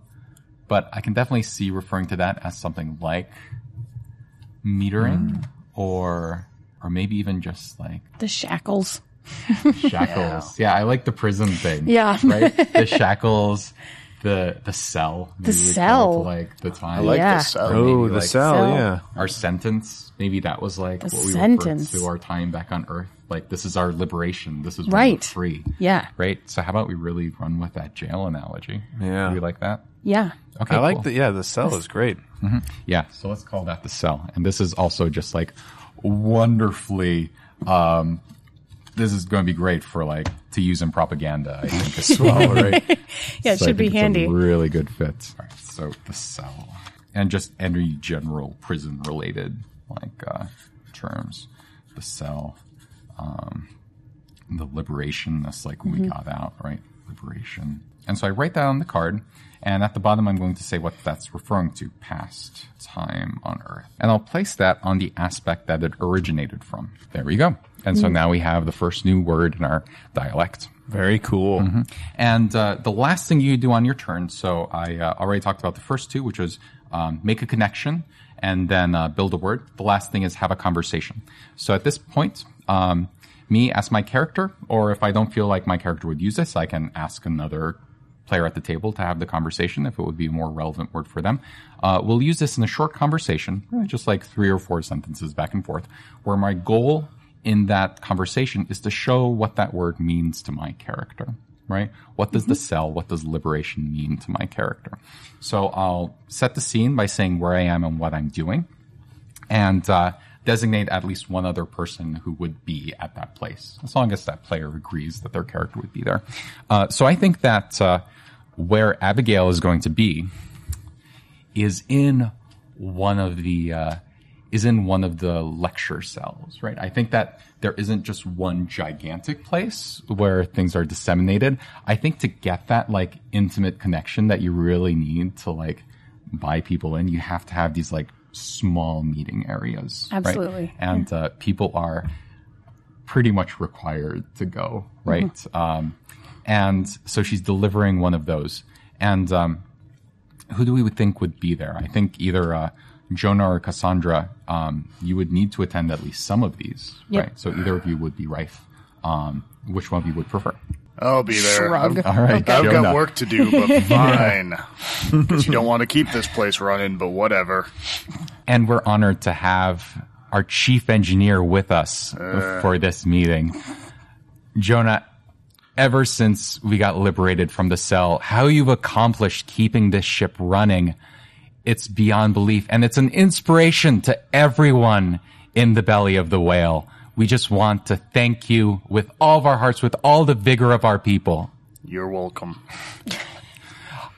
S5: but I can definitely see referring to that as something like metering or or maybe even just like
S4: The shackles.
S5: shackles. yeah. I like the prison thing.
S4: Yeah.
S5: right? The shackles, the the cell.
S4: The
S5: maybe we
S4: cell.
S5: like the time.
S3: I like
S4: Yeah.
S3: the cell.
S1: Oh,
S5: maybe,
S1: the
S5: like,
S1: cell,
S4: cell.
S1: yeah.
S5: our sentence. Maybe that was like
S4: The
S5: what we
S4: sentence.
S5: referred to our time back on Earth. Like this is our liberation. This is when we're
S4: Right.
S5: free.
S4: Yeah.
S5: Right. So how about we really run with that jail analogy?
S1: Yeah.
S5: Do you like that?
S4: Yeah.
S5: Okay.
S1: I like the yeah, the cell is great.
S5: Yeah, so let's call that the cell. And this is also just like wonderfully um this is going to be great for like to use in propaganda, I think as well, right?
S4: Yeah, it
S5: So
S4: should be
S5: think it's a
S4: handy.
S5: really good fit. Right, so the cell. And just any general prison related like uh terms. The cell. Um the liberation, that's like when we got out, right? Liberation. And so I write that on the card, and at the bottom I'm going to say what that's referring to, past time on Earth. And I'll place that on the aspect that it originated from. There we go. And so now we have the first new word in our dialect.
S1: Very cool.
S5: And uh, the last thing you do on your turn, so I uh, already talked about the first two, which was um, make a connection and then uh, build a word. The last thing is have a conversation. So at this point, um, me as my character, or if I don't feel like my character would use this, I can ask another player at the table to have the conversation if it would be a more relevant word for them. Uh, we'll use this in a short conversation, really just like three or four sentences back and forth, where my goal in that conversation is to show what that word means to my character, right? What does the cell, what does liberation mean to my character? So I'll set the scene by saying where I am and what I'm doing and uh, designate at least one other person who would be at that place, as long as that player agrees that their character would be there. Uh, so I think that uh, where Abigail is going to be is in one of the uh, is in one of the lecture cells, right? I think that there isn't just one gigantic place where things are disseminated. I think to get that like intimate connection that you really need to like buy people in, you have to have these like small meeting areas. right?
S4: Absolutely.
S5: And uh, people are pretty much required to go, right? Um, and so she's delivering one of those. And um, who do we would think would be there? I think either uh, Jonah or Cassandra. Um, you would need to attend at least some of these,
S4: Yep.
S5: right? So either of you would be Rife. Um, which one of you would prefer?
S3: I'll be there.
S4: Shrug.
S3: I've,
S5: All right,
S3: I've
S5: Jonah.
S3: got work to do, but fine. Because you don't want to keep this place running, but whatever.
S5: And we're honored to have our chief engineer with us for this meeting. Jonah, ever since we got liberated from the cell, how you've accomplished keeping this ship running, it's beyond belief. And it's an inspiration to everyone in the belly of the whale. We just want to thank you with all of our hearts, with all the vigor of our people.
S3: You're welcome.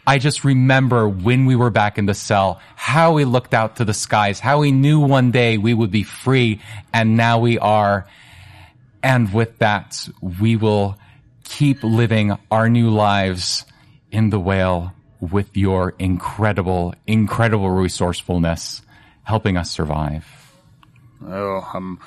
S5: I just remember when we were back in the cell, how we looked out to the skies, how we knew one day we would be free, and now we are. And with that, we will keep living our new lives in the whale with your incredible, incredible resourcefulness helping us survive.
S3: Oh, I'm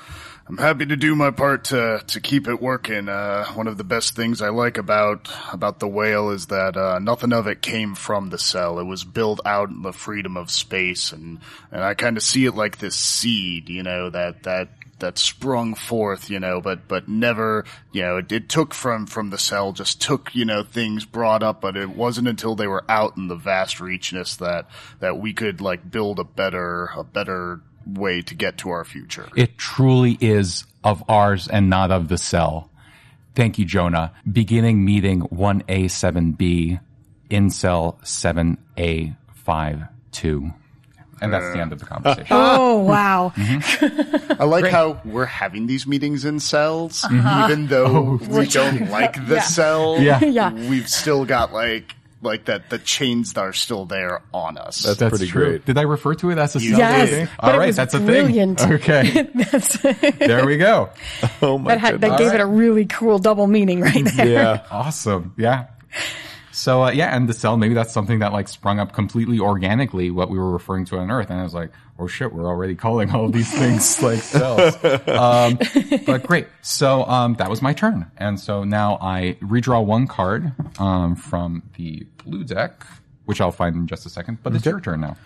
S3: I'm happy to do my part to to keep it working. Uh, one of the best things I like about about the whale is that uh, nothing of it came from the cell. It was built out in the freedom of space, and and I kind of see it like this seed, you know, that that that sprung forth, you know, but but never, you know, it, it took from from the cell, just took, you know, things brought up, but it wasn't until they were out in the vast reachness that that we could like build a better a better way to get to our future.
S5: It truly is of ours and not of the cell. Thank you, Jonah. Beginning meeting 1A7B in cell 7A52. And that's the uh, end of the conversation.
S4: Oh wow.
S3: I like how we're having these meetings in cells, uh-huh. even though oh, we don't like the cell.
S5: Yeah.
S4: Yeah.
S3: we've still got like like that. The chains that are still there on us.
S1: That's,
S5: That's
S1: pretty
S5: true.
S1: great.
S5: Did I refer to it as a cell?
S4: Yes,
S5: thing?
S4: but
S5: All
S4: it
S5: right,
S4: was
S5: that's a
S4: brilliant.
S5: thing. Okay. that's there we go.
S1: Oh my
S4: That had, that
S1: goodness.
S4: gave it a really cool double meaning right there.
S1: Yeah.
S5: Awesome. Yeah. So uh, yeah, and the cell maybe that's something that like sprung up completely organically what we were referring to on Earth, and I was like, oh shit, we're already calling all these things like cells. Um, but great. So um, that was my turn, and so now I redraw one card um, from the blue deck, which I'll find in just a second. But it's your turn now.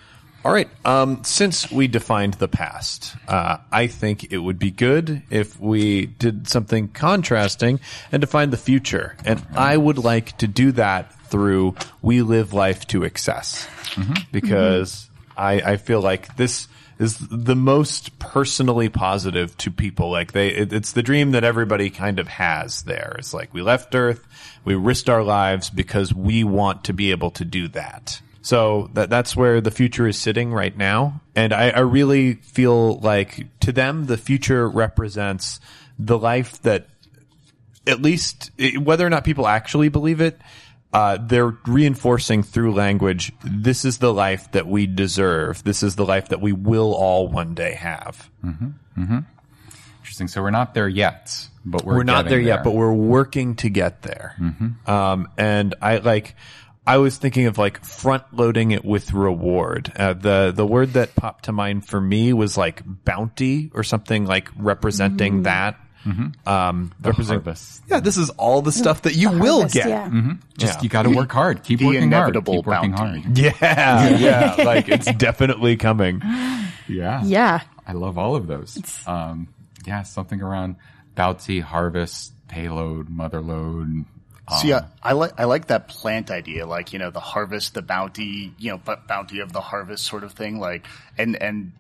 S1: All right. Um, since we defined the past, uh, I think it would be good if we did something contrasting and define the future. And I would like to do that through we live life to excess mm-hmm. because I, I feel like this is the most personally positive to people. Like they, it, it's the dream that everybody kind of has there. It's like we left Earth, we risked our lives because we want to be able to do that. So that that's where the future is sitting right now, and I, I really feel like to them the future represents the life that at least whether or not people actually believe it, uh, they're reinforcing through language. This is the life that we deserve. This is the life that we will all one day have.
S5: Interesting. So we're not there yet, but we're
S1: We're, not
S5: getting
S1: there yet, but we're working to get there. Um, and I like. I was thinking of like front loading it with reward. Uh, the the word that popped to mind for me was like bounty or something like representing that. Um, represent-
S5: harvest.
S1: Yeah, this is all the stuff that you will
S4: Harvest,
S1: get.
S4: Yeah.
S5: just
S1: Yeah.
S5: you got to work hard. Keep
S3: The
S5: working
S3: inevitable
S5: hard. Keep working
S3: bounty.
S5: hard.
S1: Yeah, yeah, like it's definitely coming.
S5: Yeah.
S4: Yeah.
S5: I love all of those. Um, yeah, something around bounty, harvest, payload, motherload.
S3: See, I, I like I like that plant idea, like you know, the harvest, the bounty, you know, but bounty of the harvest sort of thing, like and and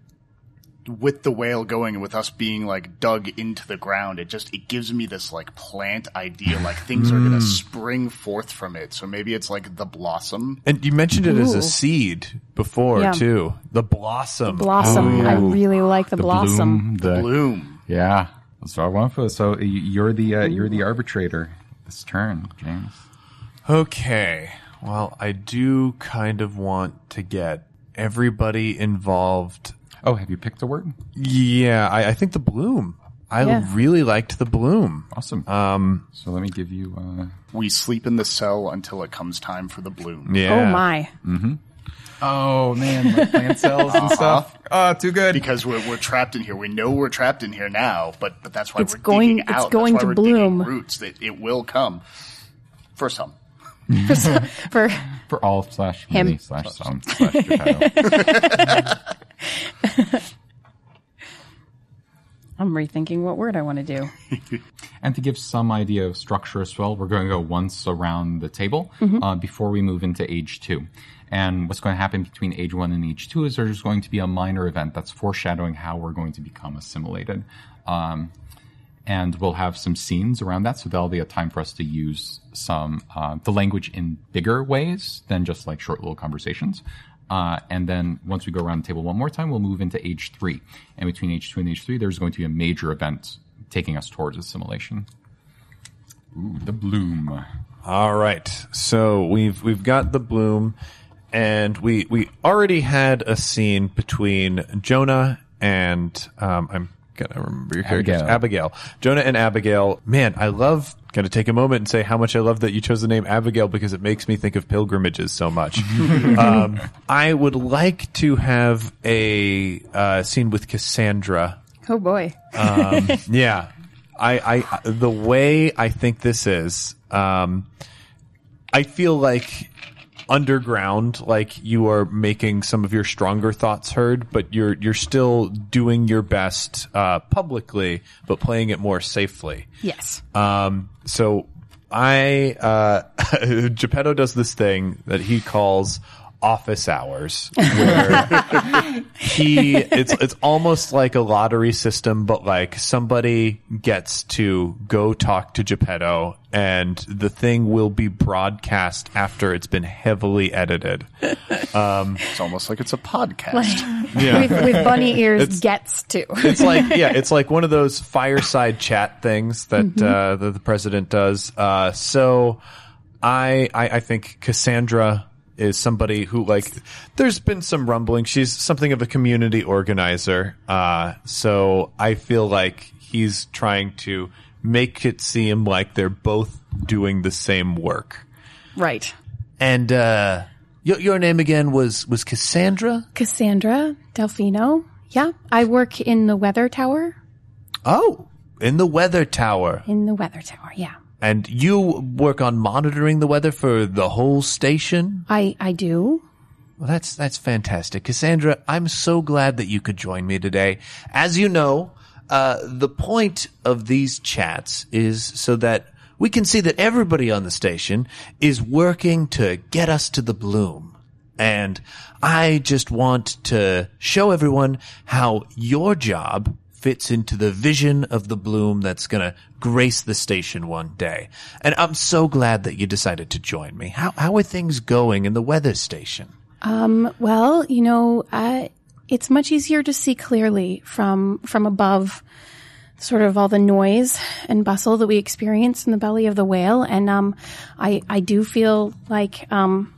S3: with the whale going and with us being like dug into the ground, it just it gives me this like plant idea, like things are gonna spring forth from it. So maybe it's like the blossom.
S1: And you mentioned it as a seed before
S4: Yeah.
S1: too. The blossom.
S4: Blossom. I really like the,
S5: The
S4: blossom.
S5: bloom, the
S3: Bloom.
S5: yeah. That's what I want for. So you're the uh, you're the arbitrator this turn, James.
S1: Okay. Well, I do kind of want to get everybody involved.
S5: Oh, have you picked a word?
S1: Yeah, I, I think the bloom. I
S4: Yeah.
S1: really liked the bloom.
S5: Awesome.
S1: Um,
S5: so let me give you. Uh,
S3: We sleep in the cell until it comes time for the bloom.
S1: yeah.
S4: Oh my.
S5: oh man, like plant cells and stuff. Oh, too good.
S3: Because we're, we're trapped in here. We know we're trapped in here now, but but that's why
S4: It's
S3: we're
S4: going-
S3: digging
S4: it's
S3: out.
S4: going
S3: that's why
S4: to
S3: we're digging
S4: bloom.
S3: roots. That it will come. For some.
S4: For
S5: for all slash
S4: Him.
S5: slash some slash.
S4: I'm rethinking what word I want to do.
S5: And to give some idea of structure as well, we're going to go once around the table uh, before we move into age two. And what's going to happen between age one and age two is there's going to be a minor event that's foreshadowing how we're going to become assimilated. Um, and we'll have some scenes around that, so there'll be a time for us to use some uh, the language in bigger ways than just like short little conversations. Uh, and then once we go around the table one more time, we'll move into age three. And between age two and age three, there's going to be a major event taking us towards assimilation. Ooh, the bloom.
S1: All right. So we've we've got the bloom, and we we already had a scene between Jonah and um, I'm gonna remember your characters.
S5: Abigail.
S1: Abigail. Jonah and Abigail. Man, I love. Gonna take a moment and say how much I love that you chose the name Abigail because it makes me think of pilgrimages so much. um, I would like to have a uh, scene with Cassandra
S4: Oh boy.
S1: yeah. I, I, the way I think this is, um, I feel like underground, like you are making some of your stronger thoughts heard, but you're, you're still doing your best, uh, publicly, but playing it more safely.
S4: Yes.
S1: Um, so I, uh, Geppetto does this thing that he calls office hours where he, it's, it's almost like a lottery system, but like somebody gets to go talk to Geppetto and the thing will be broadcast after it's been heavily edited.
S3: Um, it's almost like it's a podcast.
S1: Yeah.
S4: with, with bunny ears
S1: It's-
S4: gets to.
S1: it's like yeah, it's like one of those fireside chat things that uh, that the president does. Uh, so I, I I think Cassandra is somebody who like there's been some rumbling. She's something of a community organizer. Uh, so I feel like he's trying to make it seem like they're both doing the same work.
S4: right.
S1: And uh, your your name again was was Cassandra.
S4: Cassandra Delfino. Yeah. I work in the weather tower.
S1: Oh, in the weather tower.
S4: In the weather tower. Yeah.
S1: And you work on monitoring the weather for the whole station?
S4: I, I do.
S1: Well, that's that's fantastic, Cassandra. I'm so glad that you could join me today. As you know, uh, the point of these chats is so that we can see that everybody on the station is working to get us to the bloom. And I just want to show everyone how your job fits into the vision of the bloom that's going to grace the station one day. And I'm so glad that you decided to join me. How, how are things going in the weather station?
S4: Well, you know, uh, it's much easier to see clearly from from above, sort of all the noise and bustle that we experience in the belly of the whale. And um, I I do feel like um,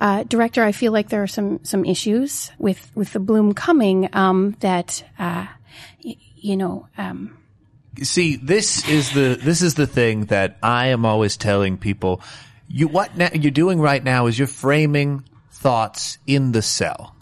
S4: uh, director, I feel like there are some some issues with with the bloom coming um, that uh, you know. Um,
S1: see this is the this is the thing that I am always telling people. You what na- you're doing right now is you're framing thoughts in the cell.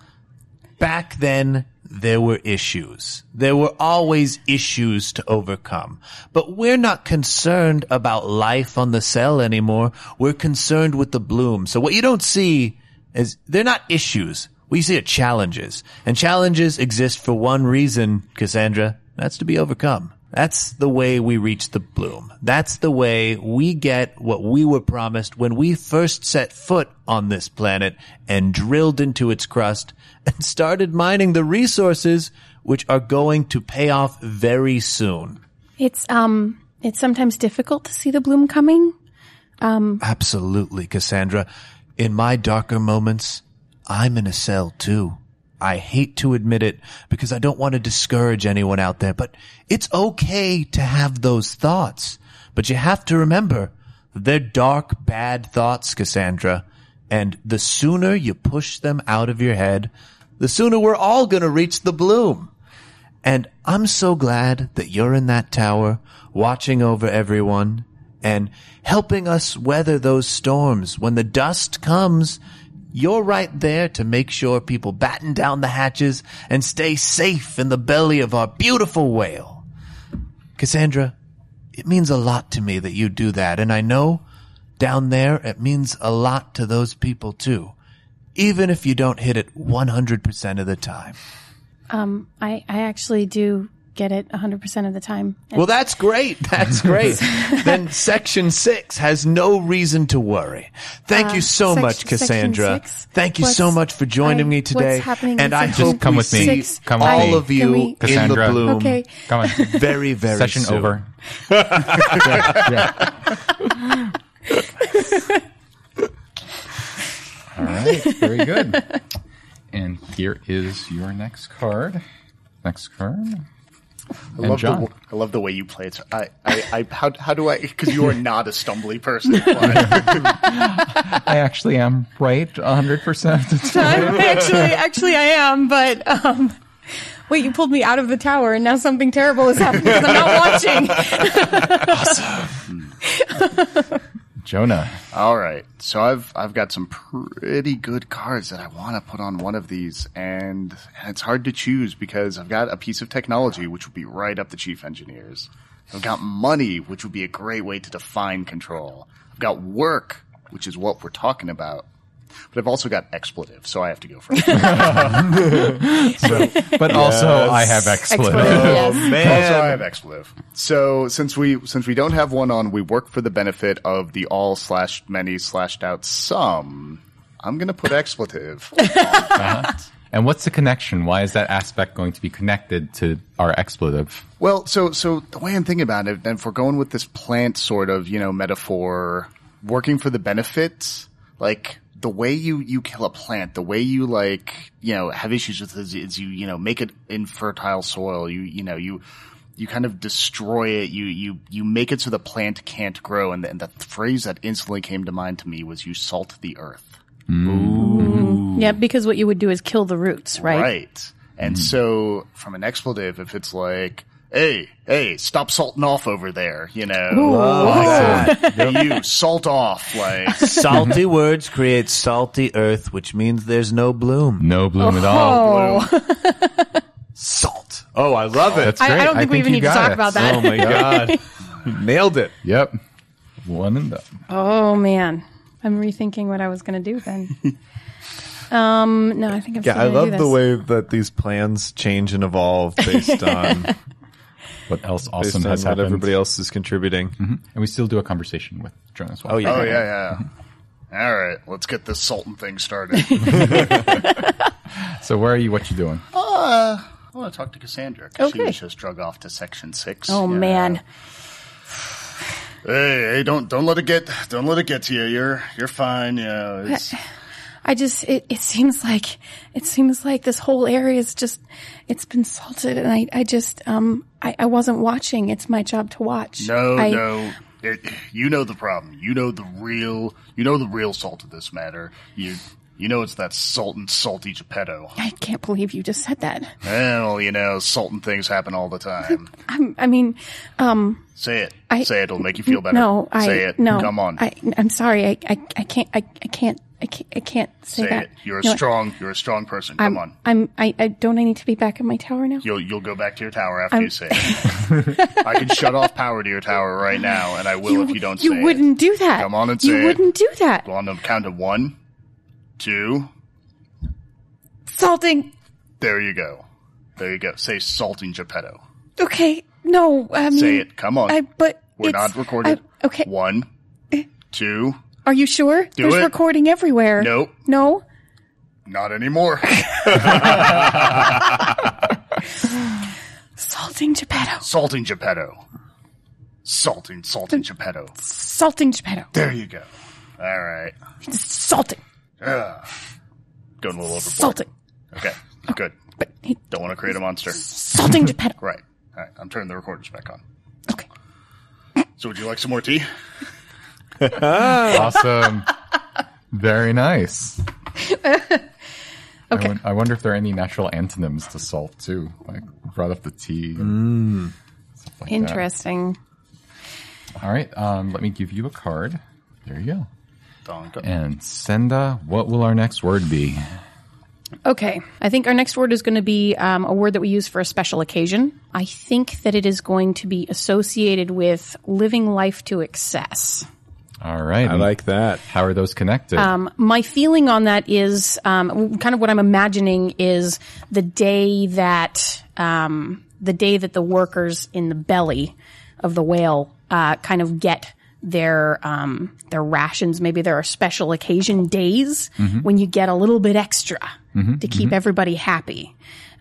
S1: Back then there were issues. There were always issues to overcome. But we're not concerned about life on the cell anymore. We're concerned with the bloom. So what you don't see is they're not issues. We see are challenges. And challenges exist for one reason cassandra that's to be overcome that's the way we reach the bloom. That's the way we get what we were promised when we first set foot on this planet and drilled into its crust and started mining the resources which are going to pay off very soon.
S4: it's um it's sometimes difficult to see the bloom coming.
S1: Um Absolutely, Cassandra. In my darker moments, I'm in a cell too. I hate to admit it because I don't want to discourage anyone out there, but it's okay to have those thoughts. But you have to remember they're dark, bad thoughts, Cassandra. And the sooner you push them out of your head, the sooner we're all going to reach the bloom. And I'm so glad that you're in that tower, watching over everyone and helping us weather those storms. When the dust comes, you're right there to make sure people batten down the hatches and stay safe in the belly of our beautiful whale. Cassandra, it means a lot to me that you do that. And I know down there, it means a lot to those people too. Even if you don't hit it 100% of the time.
S4: Um, I I actually do get it 100% of the time.
S1: Well, that's great. That's great. then section six has no reason to worry. Thank uh, you so
S4: sec-
S1: much, Cassandra.
S4: six?
S1: Thank you so much for joining
S4: I-
S1: me today.
S4: what's happening
S1: and I
S4: section
S1: hope
S5: come
S1: we
S5: with me.
S1: see
S4: Six.
S5: Come with
S1: all
S5: me.
S1: of you
S4: Can we-
S1: in the
S5: Cassandra.
S1: bloom.
S4: Okay.
S5: Come on.
S1: Very, very
S5: Session
S1: soon.
S5: over. All right, very good. And here is your next card. Next card.
S3: I
S5: And
S3: love, the,
S5: John.
S3: w- I love the way you play it. I, I, I how, how do I? Because you are not a stumbly person.
S5: I actually am right 100% of the time.
S4: actually, actually, I am, but um, wait, you pulled me out of the tower, and now something terrible is happening because I'm not watching.
S5: Jonah.
S3: All right, so I've I've got some pretty good cards that I want to put on one of these, and, and it's hard to choose because I've got a piece of technology which would be right up the chief engineers. I've got money, which would be a great way to define control. I've got work, which is what we're talking about. But I've also got expletive, so I have to go first.
S5: But also, I have expletive.
S4: yes.
S3: Oh, oh, also, I have expletive. So since we since we don't have one on, we work for the benefit of the all slash many slashed out some. I'm gonna put expletive. Uh-huh.
S5: And what's the connection? Why is that aspect going to be connected to our expletive?
S3: well, so so the way I'm thinking about it, and if we're going with this plant sort of you know metaphor, working for the benefits, like the way you you kill a plant, the way you like you know have issues with it is, is you you know make it infertile soil. You you know you you kind of destroy it. You you you make it so the plant can't grow. And the, and the phrase that instantly came to mind to me was you salt the earth. Mm. Mm-hmm.
S4: Yeah, because what you would do is kill the roots, right?
S3: Right. And mm-hmm. so from an expletive, if it's like, hey, hey, stop salting off over there, you know, like, you salt off, like,
S1: Salty words create salty earth, which means there's no bloom.
S5: No bloom at all.
S4: Oh,
S1: Salt. Oh, I love it.
S5: That's
S4: I,
S5: great.
S4: I don't think we even need to talk
S5: it.
S4: about that.
S1: Oh my god. Nailed it.
S5: Yep. One and done.
S4: Oh man, I'm rethinking what I was going to do then. um, no, I think I'm.
S1: Yeah, I love
S4: do
S1: the way that these plans change and evolve based on
S5: what else
S1: Based
S5: awesome
S1: on
S5: has
S1: what
S5: happened.
S1: everybody else is contributing.
S5: and we still do a conversation with Joan as well.
S1: Oh, yeah.
S3: Oh yeah, yeah. All right, let's get this salting thing started.
S5: So where are you? What you doing?
S3: uh, I want to talk to Cassandra. 'cause She
S4: Okay.
S3: was just drug off to section six.
S4: Oh
S3: Yeah.
S4: man.
S3: Hey, hey, don't don't let it get don't let it get to you. You're you're fine. Yeah, it's,
S4: I just it, it seems like it seems like this whole area is just it's been salted and I, I just um I, I wasn't watching. It's my job to watch.
S3: no,
S4: I,
S3: no. It, you know the problem. You know the real. You know the real salt of this matter. You you know it's that salting salty Geppetto.
S4: I can't believe you just said that.
S3: Well, you know, salting things happen all the time.
S4: I'm, I mean, um,
S3: Say it.
S4: I-
S3: Say it. It'll make you feel better.
S4: no, I
S3: say it.
S4: no.
S3: Come on.
S4: I I'm sorry. I I, I can't I, I can't I can't I can't say,
S3: say
S4: that.
S3: it. You're a
S4: No,
S3: strong. You're a strong person.
S4: I'm,
S3: Come on.
S4: I'm I, I don't I need to be back in my tower now.
S3: You'll you'll go back to your tower after you say it. I can shut off power to your tower right now, and I will if you don't
S4: you wouldn't
S3: it.
S4: do that.
S3: Come on and
S4: you
S3: say it.
S4: wouldn't do that.
S3: On the count of one, two.
S4: Salting.
S3: There you go. There you go. Say salting Geppetto.
S4: Okay. No. I mean.
S3: Say it. Come on.
S4: I but
S3: We're not recorded.
S4: I- okay.
S3: One, eh. two.
S4: Are you sure? There's
S3: it.
S4: recording everywhere.
S3: Nope.
S4: No.
S3: Not anymore.
S4: Salting Geppetto.
S3: salting Geppetto. Salting, salting Geppetto.
S4: Salting Geppetto.
S3: There you go. All right.
S4: Salting.
S3: Ugh. Going a little overboard.
S4: Salting.
S3: Okay. Good.
S4: But he,
S3: Don't want to create a monster.
S4: salting Geppetto.
S3: Right. All right. I'm turning the recorders back on.
S4: Okay.
S3: So, would you like some more tea?
S5: awesome. Very nice. I, won- I wonder if there are any natural antonyms to salt too. Like we brought up the tea. And stuff like that.
S4: Interesting.
S5: All right. Um, let me give you a card. There you go.
S3: Donka.
S5: And Senda, what will our next word be?
S4: Okay. I think our next word is going to be um, a word that we use for a special occasion. I think that it is going to be associated with living life to excess.
S5: All right.
S1: I like that.
S5: How are those connected?
S4: Um, my feeling on that is um, kind of what I'm imagining is the day that um, the day that the workers in the belly of the whale uh, kind of get their um, their rations. Maybe there are special occasion days when you get a little bit extra to keep everybody happy.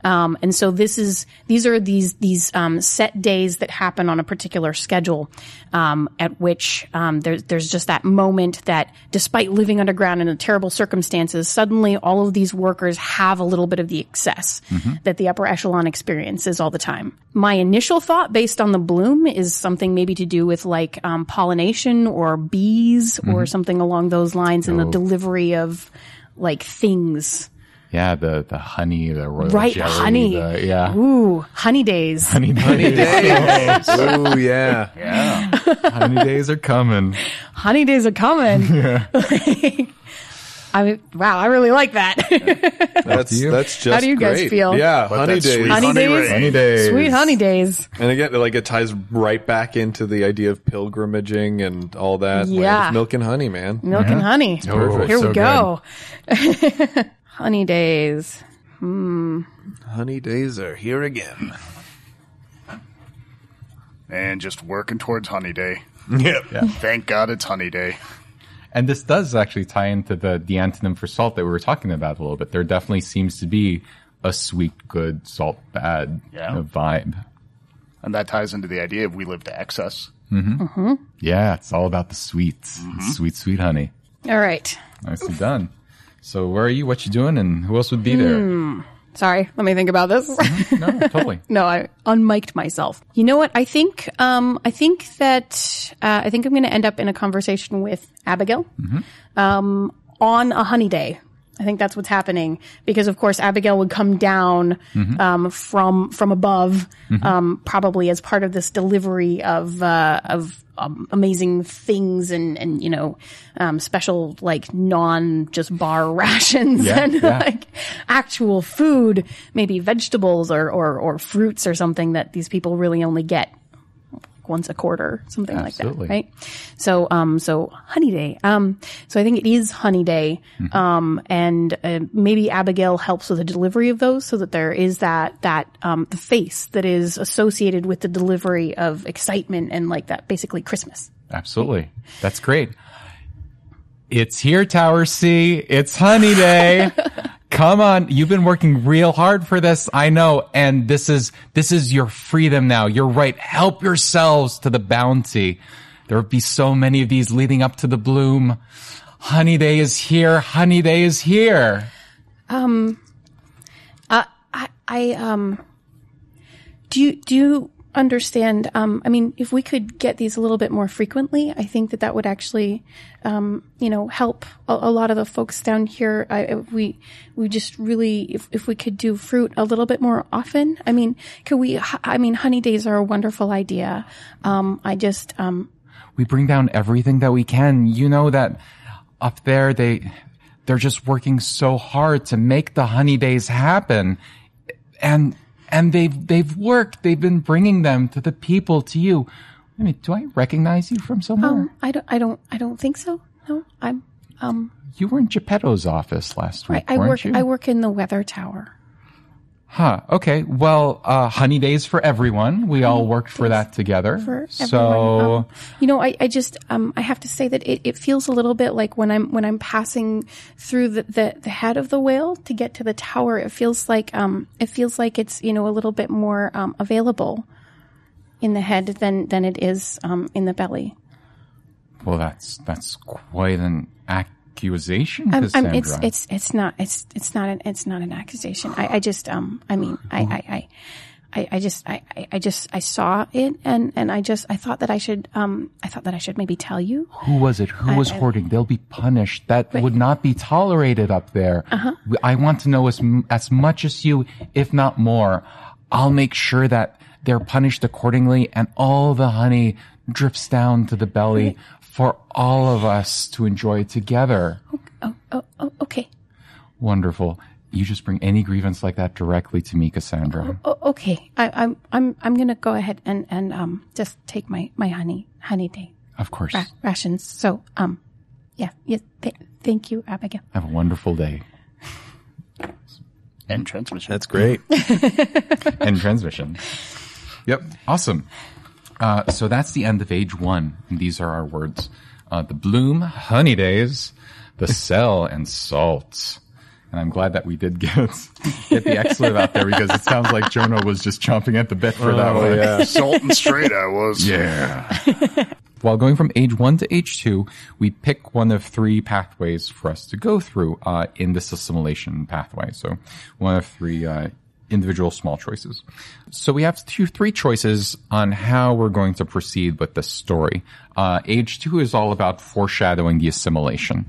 S4: Um, and so this is these are these these um, set days that happen on a particular schedule, um, at which um, there's there's just that moment that, despite living underground in the terrible circumstances, suddenly all of these workers have a little bit of the excess that the upper echelon experiences all the time. My initial thought, based on the bloom, is something maybe to do with like um, pollination or bees or something along those lines, and the delivery of like things.
S5: Yeah, the the honey, the royal
S4: Right,
S5: jelly,
S4: honey.
S5: the- yeah,
S4: Ooh, honey days.
S5: honey days.
S1: Ooh, yeah.
S3: Yeah.
S5: honey days are coming.
S4: honey days are coming. Yeah. I mean, wow, I really like that.
S1: That's
S5: you.
S1: that's just
S4: How do you guys feel?
S1: Yeah,
S3: Let
S1: honey days.
S4: Honey
S3: honey
S4: days?
S5: Honey days.
S4: Sweet honey days.
S1: And again, like it ties right back into the idea of pilgrimaging and all that. Land of
S4: Yeah.
S1: milk and honey, man.
S4: Milk and mm-hmm. honey.
S5: Oh,
S4: Here
S5: so
S4: we go. Honey days. Hmm.
S1: Honey days are here again.
S3: And just working towards honey day.
S1: Yep.
S3: Thank God it's honey day.
S5: And this does actually tie into the, the antonym for salt that we were talking about a little bit. There definitely seems to be a sweet, good, salt, bad
S3: Yeah.
S5: vibe.
S3: And that ties into the idea of we live to excess. Mm-hmm. Mm-hmm.
S5: Yeah, it's all about the sweets. Mm-hmm. Sweet, sweet honey.
S4: All right.
S5: Nicely done. So where are you? What you doing? And who else would be there?
S4: Sorry, let me think about this.
S5: No, totally.
S4: no, I unmiked myself. You know what? I think um, I think that uh, I think I'm going to end up in a conversation with Abigail um, on a honey day. I think that's what's happening. Because, of course, Abigail would come down um, from from above, um, probably as part of this delivery of uh, of um, amazing things and and you know um, special like non just bar rations
S5: Yeah,
S4: and
S5: yeah.
S4: like actual food, maybe vegetables or, or or fruits or something that these people really only get once a quarter, something
S5: Absolutely.
S4: like that, right? So, um, so Honey Day. Um, so I think it is Honey Day.
S5: Mm-hmm.
S4: Um, and uh, maybe Abigail helps with the delivery of those, so that there is that that um the face that is associated with the delivery of excitement and like that, basically Christmas.
S5: Absolutely. That's great. It's here, Tower C. It's Honey Day. Come on. You've been working real hard for this. I know. And this is, this is your freedom now. You're right. Help yourselves to the bounty. There will be so many of these leading up to the bloom. Honey Day is here. Honey Day is here.
S4: Um I, I, um, do you, do you understand? Um, I mean, if we could get these a little bit more frequently, I think that that would actually, um, you know, help a, a lot of the folks down here. I, we, we just really, if, if we could do fruit a little bit more often, I mean, could we, I mean, honey days are a wonderful idea. Um, I just, um,
S5: we bring down everything that we can. You know that up there they they're just working so hard to make the honey days happen. And and they've they've worked. They've been bringing them to the people, to you. I mean, do I recognize you from somewhere?
S4: um, I don't, I don't, I don't think so. No, I'm, um,
S5: you were in Geppetto's office last week,
S4: I, I work,
S5: you?
S4: I work in the weather tower.
S5: Huh. Okay. Well, uh, honey days for everyone. We all worked for that together.
S4: for
S5: so.
S4: Um, you know, I, I just um, I have to say that it, it feels a little bit like when I'm when I'm passing through the, the, the head of the whale to get to the tower. It feels like um it feels like it's you know a little bit more um, available in the head than than it is um, in the belly.
S5: well, that's that's quite an accusation,
S4: Um, I'm,
S5: Cassandra.
S4: It's it's it's not it's it's not an it's not an accusation. I, I just um I mean I I. I I, I just I, I- I just I saw it and, and I just I thought that I should um I thought that I should maybe tell you
S5: Who was it? Who was
S4: I-
S5: hoarding? They'll be punished. That would not be tolerated up there.
S4: Uh-huh.
S5: I want to know as as much as you, if not more. I'll make sure that they're punished accordingly, and all the honey drips down to the belly for all of us to enjoy together.
S4: oh oh, oh okay
S5: Wonderful. You just bring any grievance like that directly to me, Cassandra.
S4: Oh, okay. I, I'm I'm I'm gonna go ahead and and um just take my my honey honey day
S5: Of course.
S4: ra- rations. So um, yeah, yeah. Th- thank you, Abigail.
S5: Have a wonderful day.
S3: and transmission.
S1: That's great.
S5: and transmission. Yep. Awesome. Uh, so that's the end of age one. And these are our words. Uh, the bloom, honey days, the cell, and salt. And I'm glad that we did get, get the expletive out there because it sounds like Jonah was just chomping at the bit for that one.
S1: yeah.
S3: Salt and straight I was.
S5: Yeah. While going from age one to age two, we pick one of three pathways for us to go through uh, in this assimilation pathway. So one of three uh, individual small choices. So we have two, three choices on how we're going to proceed with this story. Uh, age two is all about foreshadowing the assimilation.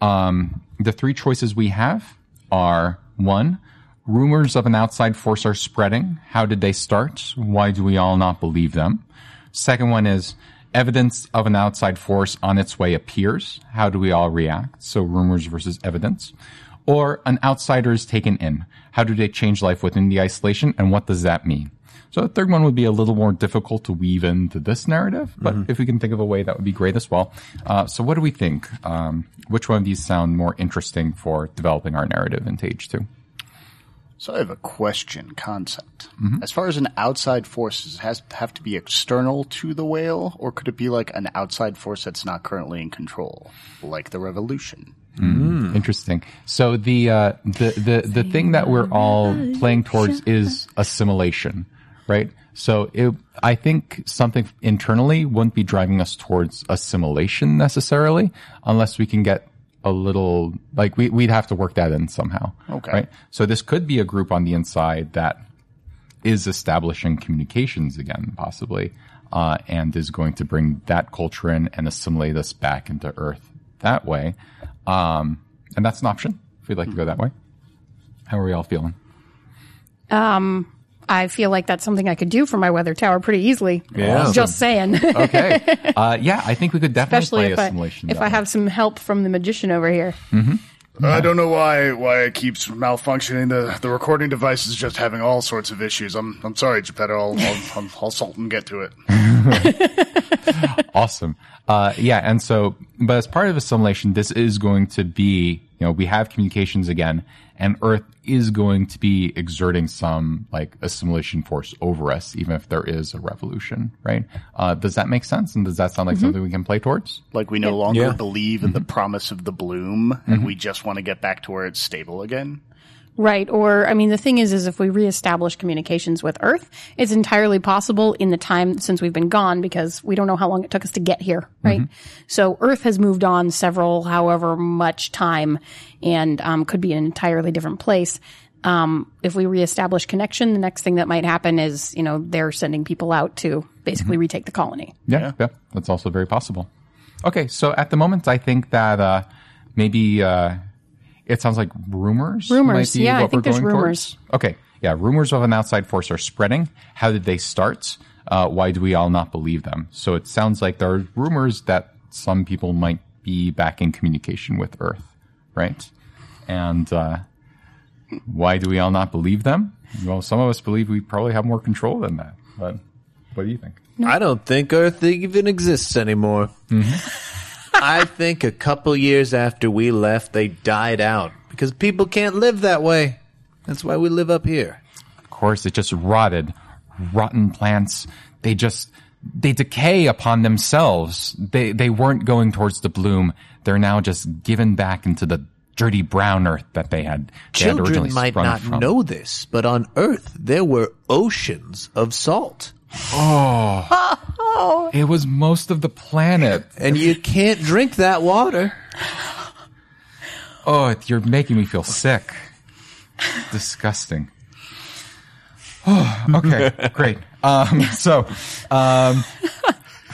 S5: Um, the three choices we have are one, rumors of an outside force are spreading. How did they start? Why do we all not believe them? Second one is evidence of an outside force on its way appears. How do we all react? So rumors versus evidence. Or an outsider is taken in. How do they change life within the isolation and what does that mean? So the third one would be a little more difficult to weave into this narrative, but if we can think of a way, that would be great as well. Uh, so what do we think? Um, which one of these sound more interesting for developing our narrative into H two?
S3: So I have a question concept.
S5: Mm-hmm.
S3: As far as an outside force, does it has have to be external to the whale, or could it be like an outside force that's not currently in control, like the revolution?
S5: Interesting. So the uh, the the the thing that we're all playing towards is assimilation, right? So it, I think something internally wouldn't be driving us towards assimilation necessarily, unless we can get a little like we we'd have to work that in somehow.
S3: Okay.
S5: Right. So this could be a group on the inside that is establishing communications again, possibly, uh, and is going to bring that culture in and assimilate us back into Earth that way. Um, and that's an option if we'd like to go that way. How are we all feeling?
S4: I feel like that's something I could do for my weather tower pretty easily.
S1: Yeah.
S4: Just saying.
S5: Okay. uh, yeah, I think we could definitely
S4: Especially
S5: play
S4: if I, if
S5: that
S4: I
S5: way.
S4: have some help from the magician over here.
S3: I don't know why why it keeps malfunctioning. The the recording device is just having all sorts of issues. I'm I'm sorry, Geppetto. I'll I'll, I'll, I'll salt and get to it.
S5: awesome. Uh, yeah, and so, but as part of assimilation, this is going to be, you know, we have communications again, and Earth is going to be exerting some like assimilation force over us, even if there is a revolution, right? Uh, does that make sense? And does that sound like something we can play towards?
S3: Like we no longer
S1: Yeah.
S3: believe in the promise of the bloom, and we just want to get back to where it's stable again.
S4: Right. Or, I mean, the thing is, is if we reestablish communications with Earth, it's entirely possible in the time since we've been gone because we don't know how long it took us to get here. Right. So Earth has moved on several, however much time and, um, could be an entirely different place. Um, if we reestablish connection, the next thing that might happen is, you know, they're sending people out to basically retake the colony.
S5: Yeah, yeah, that's also very possible. Okay, so at the moment, I think that uh, maybe uh, it sounds like rumors.
S4: Rumors,
S5: might be
S4: yeah, I think
S5: we're
S4: there's rumors.
S5: towards. Okay, yeah, rumors of an outside force are spreading. How did they start? Uh, why do we all not believe them? So it sounds like there are rumors that some people might be back in communication with Earth, right? And uh, why do we all not believe them? Well, some of us believe we probably have more control than that. But what do you think?
S1: I don't think Earth even exists anymore. I think a couple years after we left, they died out because people can't live that way. That's why we live up here.
S5: Of course, it just rotted. Rotten plants, they just, they decay upon themselves. They, they weren't going towards the bloom. They're now just given back into the dirty brown earth that they had, they had originally
S1: Children might
S5: sprung
S1: not
S5: from.
S1: know this, but on Earth there were oceans of salt, Oh
S5: it was most of the planet.
S1: and you can't drink that water.
S5: Oh, you're making me feel sick. Disgusting. Oh, okay, great. Um, so, um,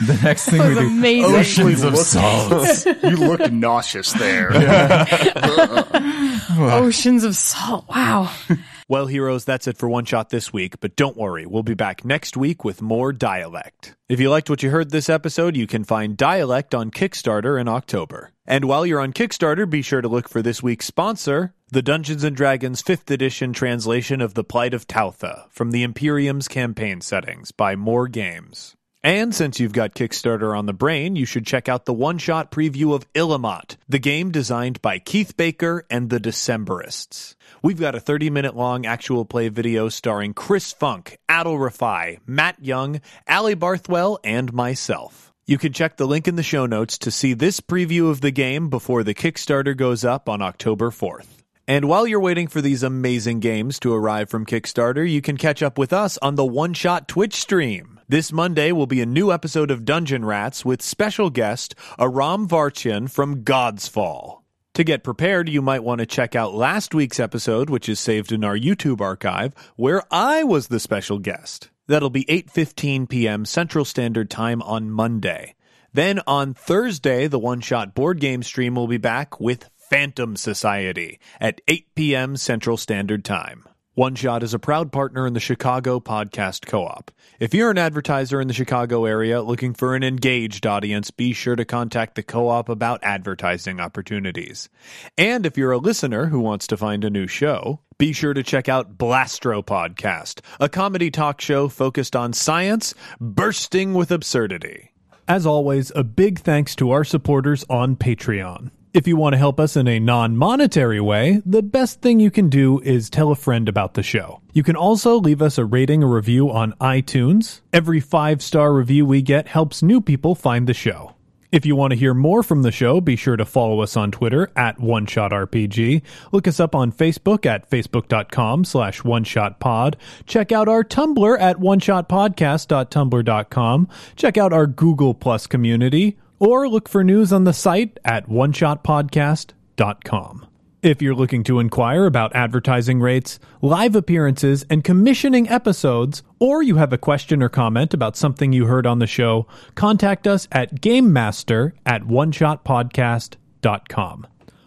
S5: the next thing we do,
S4: amazing.
S5: oceans of salt.
S3: you look nauseous there.
S4: Oceans of salt. Wow.
S1: Well, heroes, that's it for One Shot this week, but don't worry, we'll be back next week with more Dialect. If you liked what you heard this episode, you can find Dialect on Kickstarter in October. And while you're on Kickstarter, be sure to look for this week's sponsor, the Dungeons & Dragons 5th edition translation of The Plight of Tautha from the Imperium's campaign settings by More Games. And since you've got Kickstarter on the brain, you should check out the one-shot preview of Illimat, the game designed by Keith Baker and the Decemberists. We've got a 30-minute long actual play video starring Chris Funk, Adal Rifai, Matt Young, Ali Barthwell, and myself. You can check the link in the show notes to see this preview of the game before the Kickstarter goes up on October 4th. And while you're waiting for these amazing games to arrive from Kickstarter, you can catch up with us on the One Shot Twitch stream. This Monday will be a new episode of Dungeon Rats with special guest Aram Varchian from God's Fall. To get prepared, you might want to check out last week's episode, which is saved in our YouTube archive, where I was the special guest. That'll be 8:15 p.m. Central Standard Time on Monday. Then on Thursday, the One Shot board game stream will be back with Phantom Society at 8 p.m. Central Standard Time. One Shot is a proud partner in the Chicago Podcast Co op. If you're an advertiser in the Chicago area looking for an engaged audience, be sure to contact the co op about advertising opportunities. And if you're a listener who wants to find a new show, be sure to check out Blastro Podcast, a comedy talk show focused on science bursting with absurdity. As always, a big thanks to our supporters on Patreon. If you want to help us in a non monetary way, the best thing you can do is tell a friend about the show. You can also leave us a rating or review on iTunes. Every five star review we get helps new people find the show. If you want to hear more from the show, be sure to follow us on Twitter at OneShotRPG. Look us up on Facebook at facebook.com slash OneShotPod. Check out our Tumblr at OneShotPodcast.tumblr.com. Check out our Google Plus community. Or look for news on the site at OneShotPodcast.com. If you're looking to inquire about advertising rates, live appearances, and commissioning episodes, or you have a question or comment about something you heard on the show, contact us at GameMaster at OneShotPodcast.com.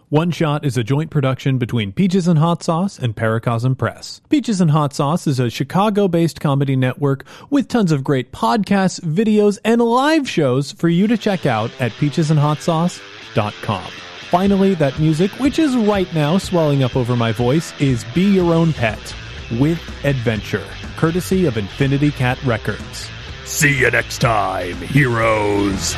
S1: One Shot is a joint production between Peaches and Hot Sauce and Paracosm Press. Peaches and Hot Sauce is a Chicago based comedy network with tons of great podcasts, videos, and live shows for you to check out at peachesandhotsauce.com. Finally, that music, which is right now swelling up over my voice, is Be Your Own Pet with Adventure, courtesy of Infinity Cat Records. See you next time, heroes.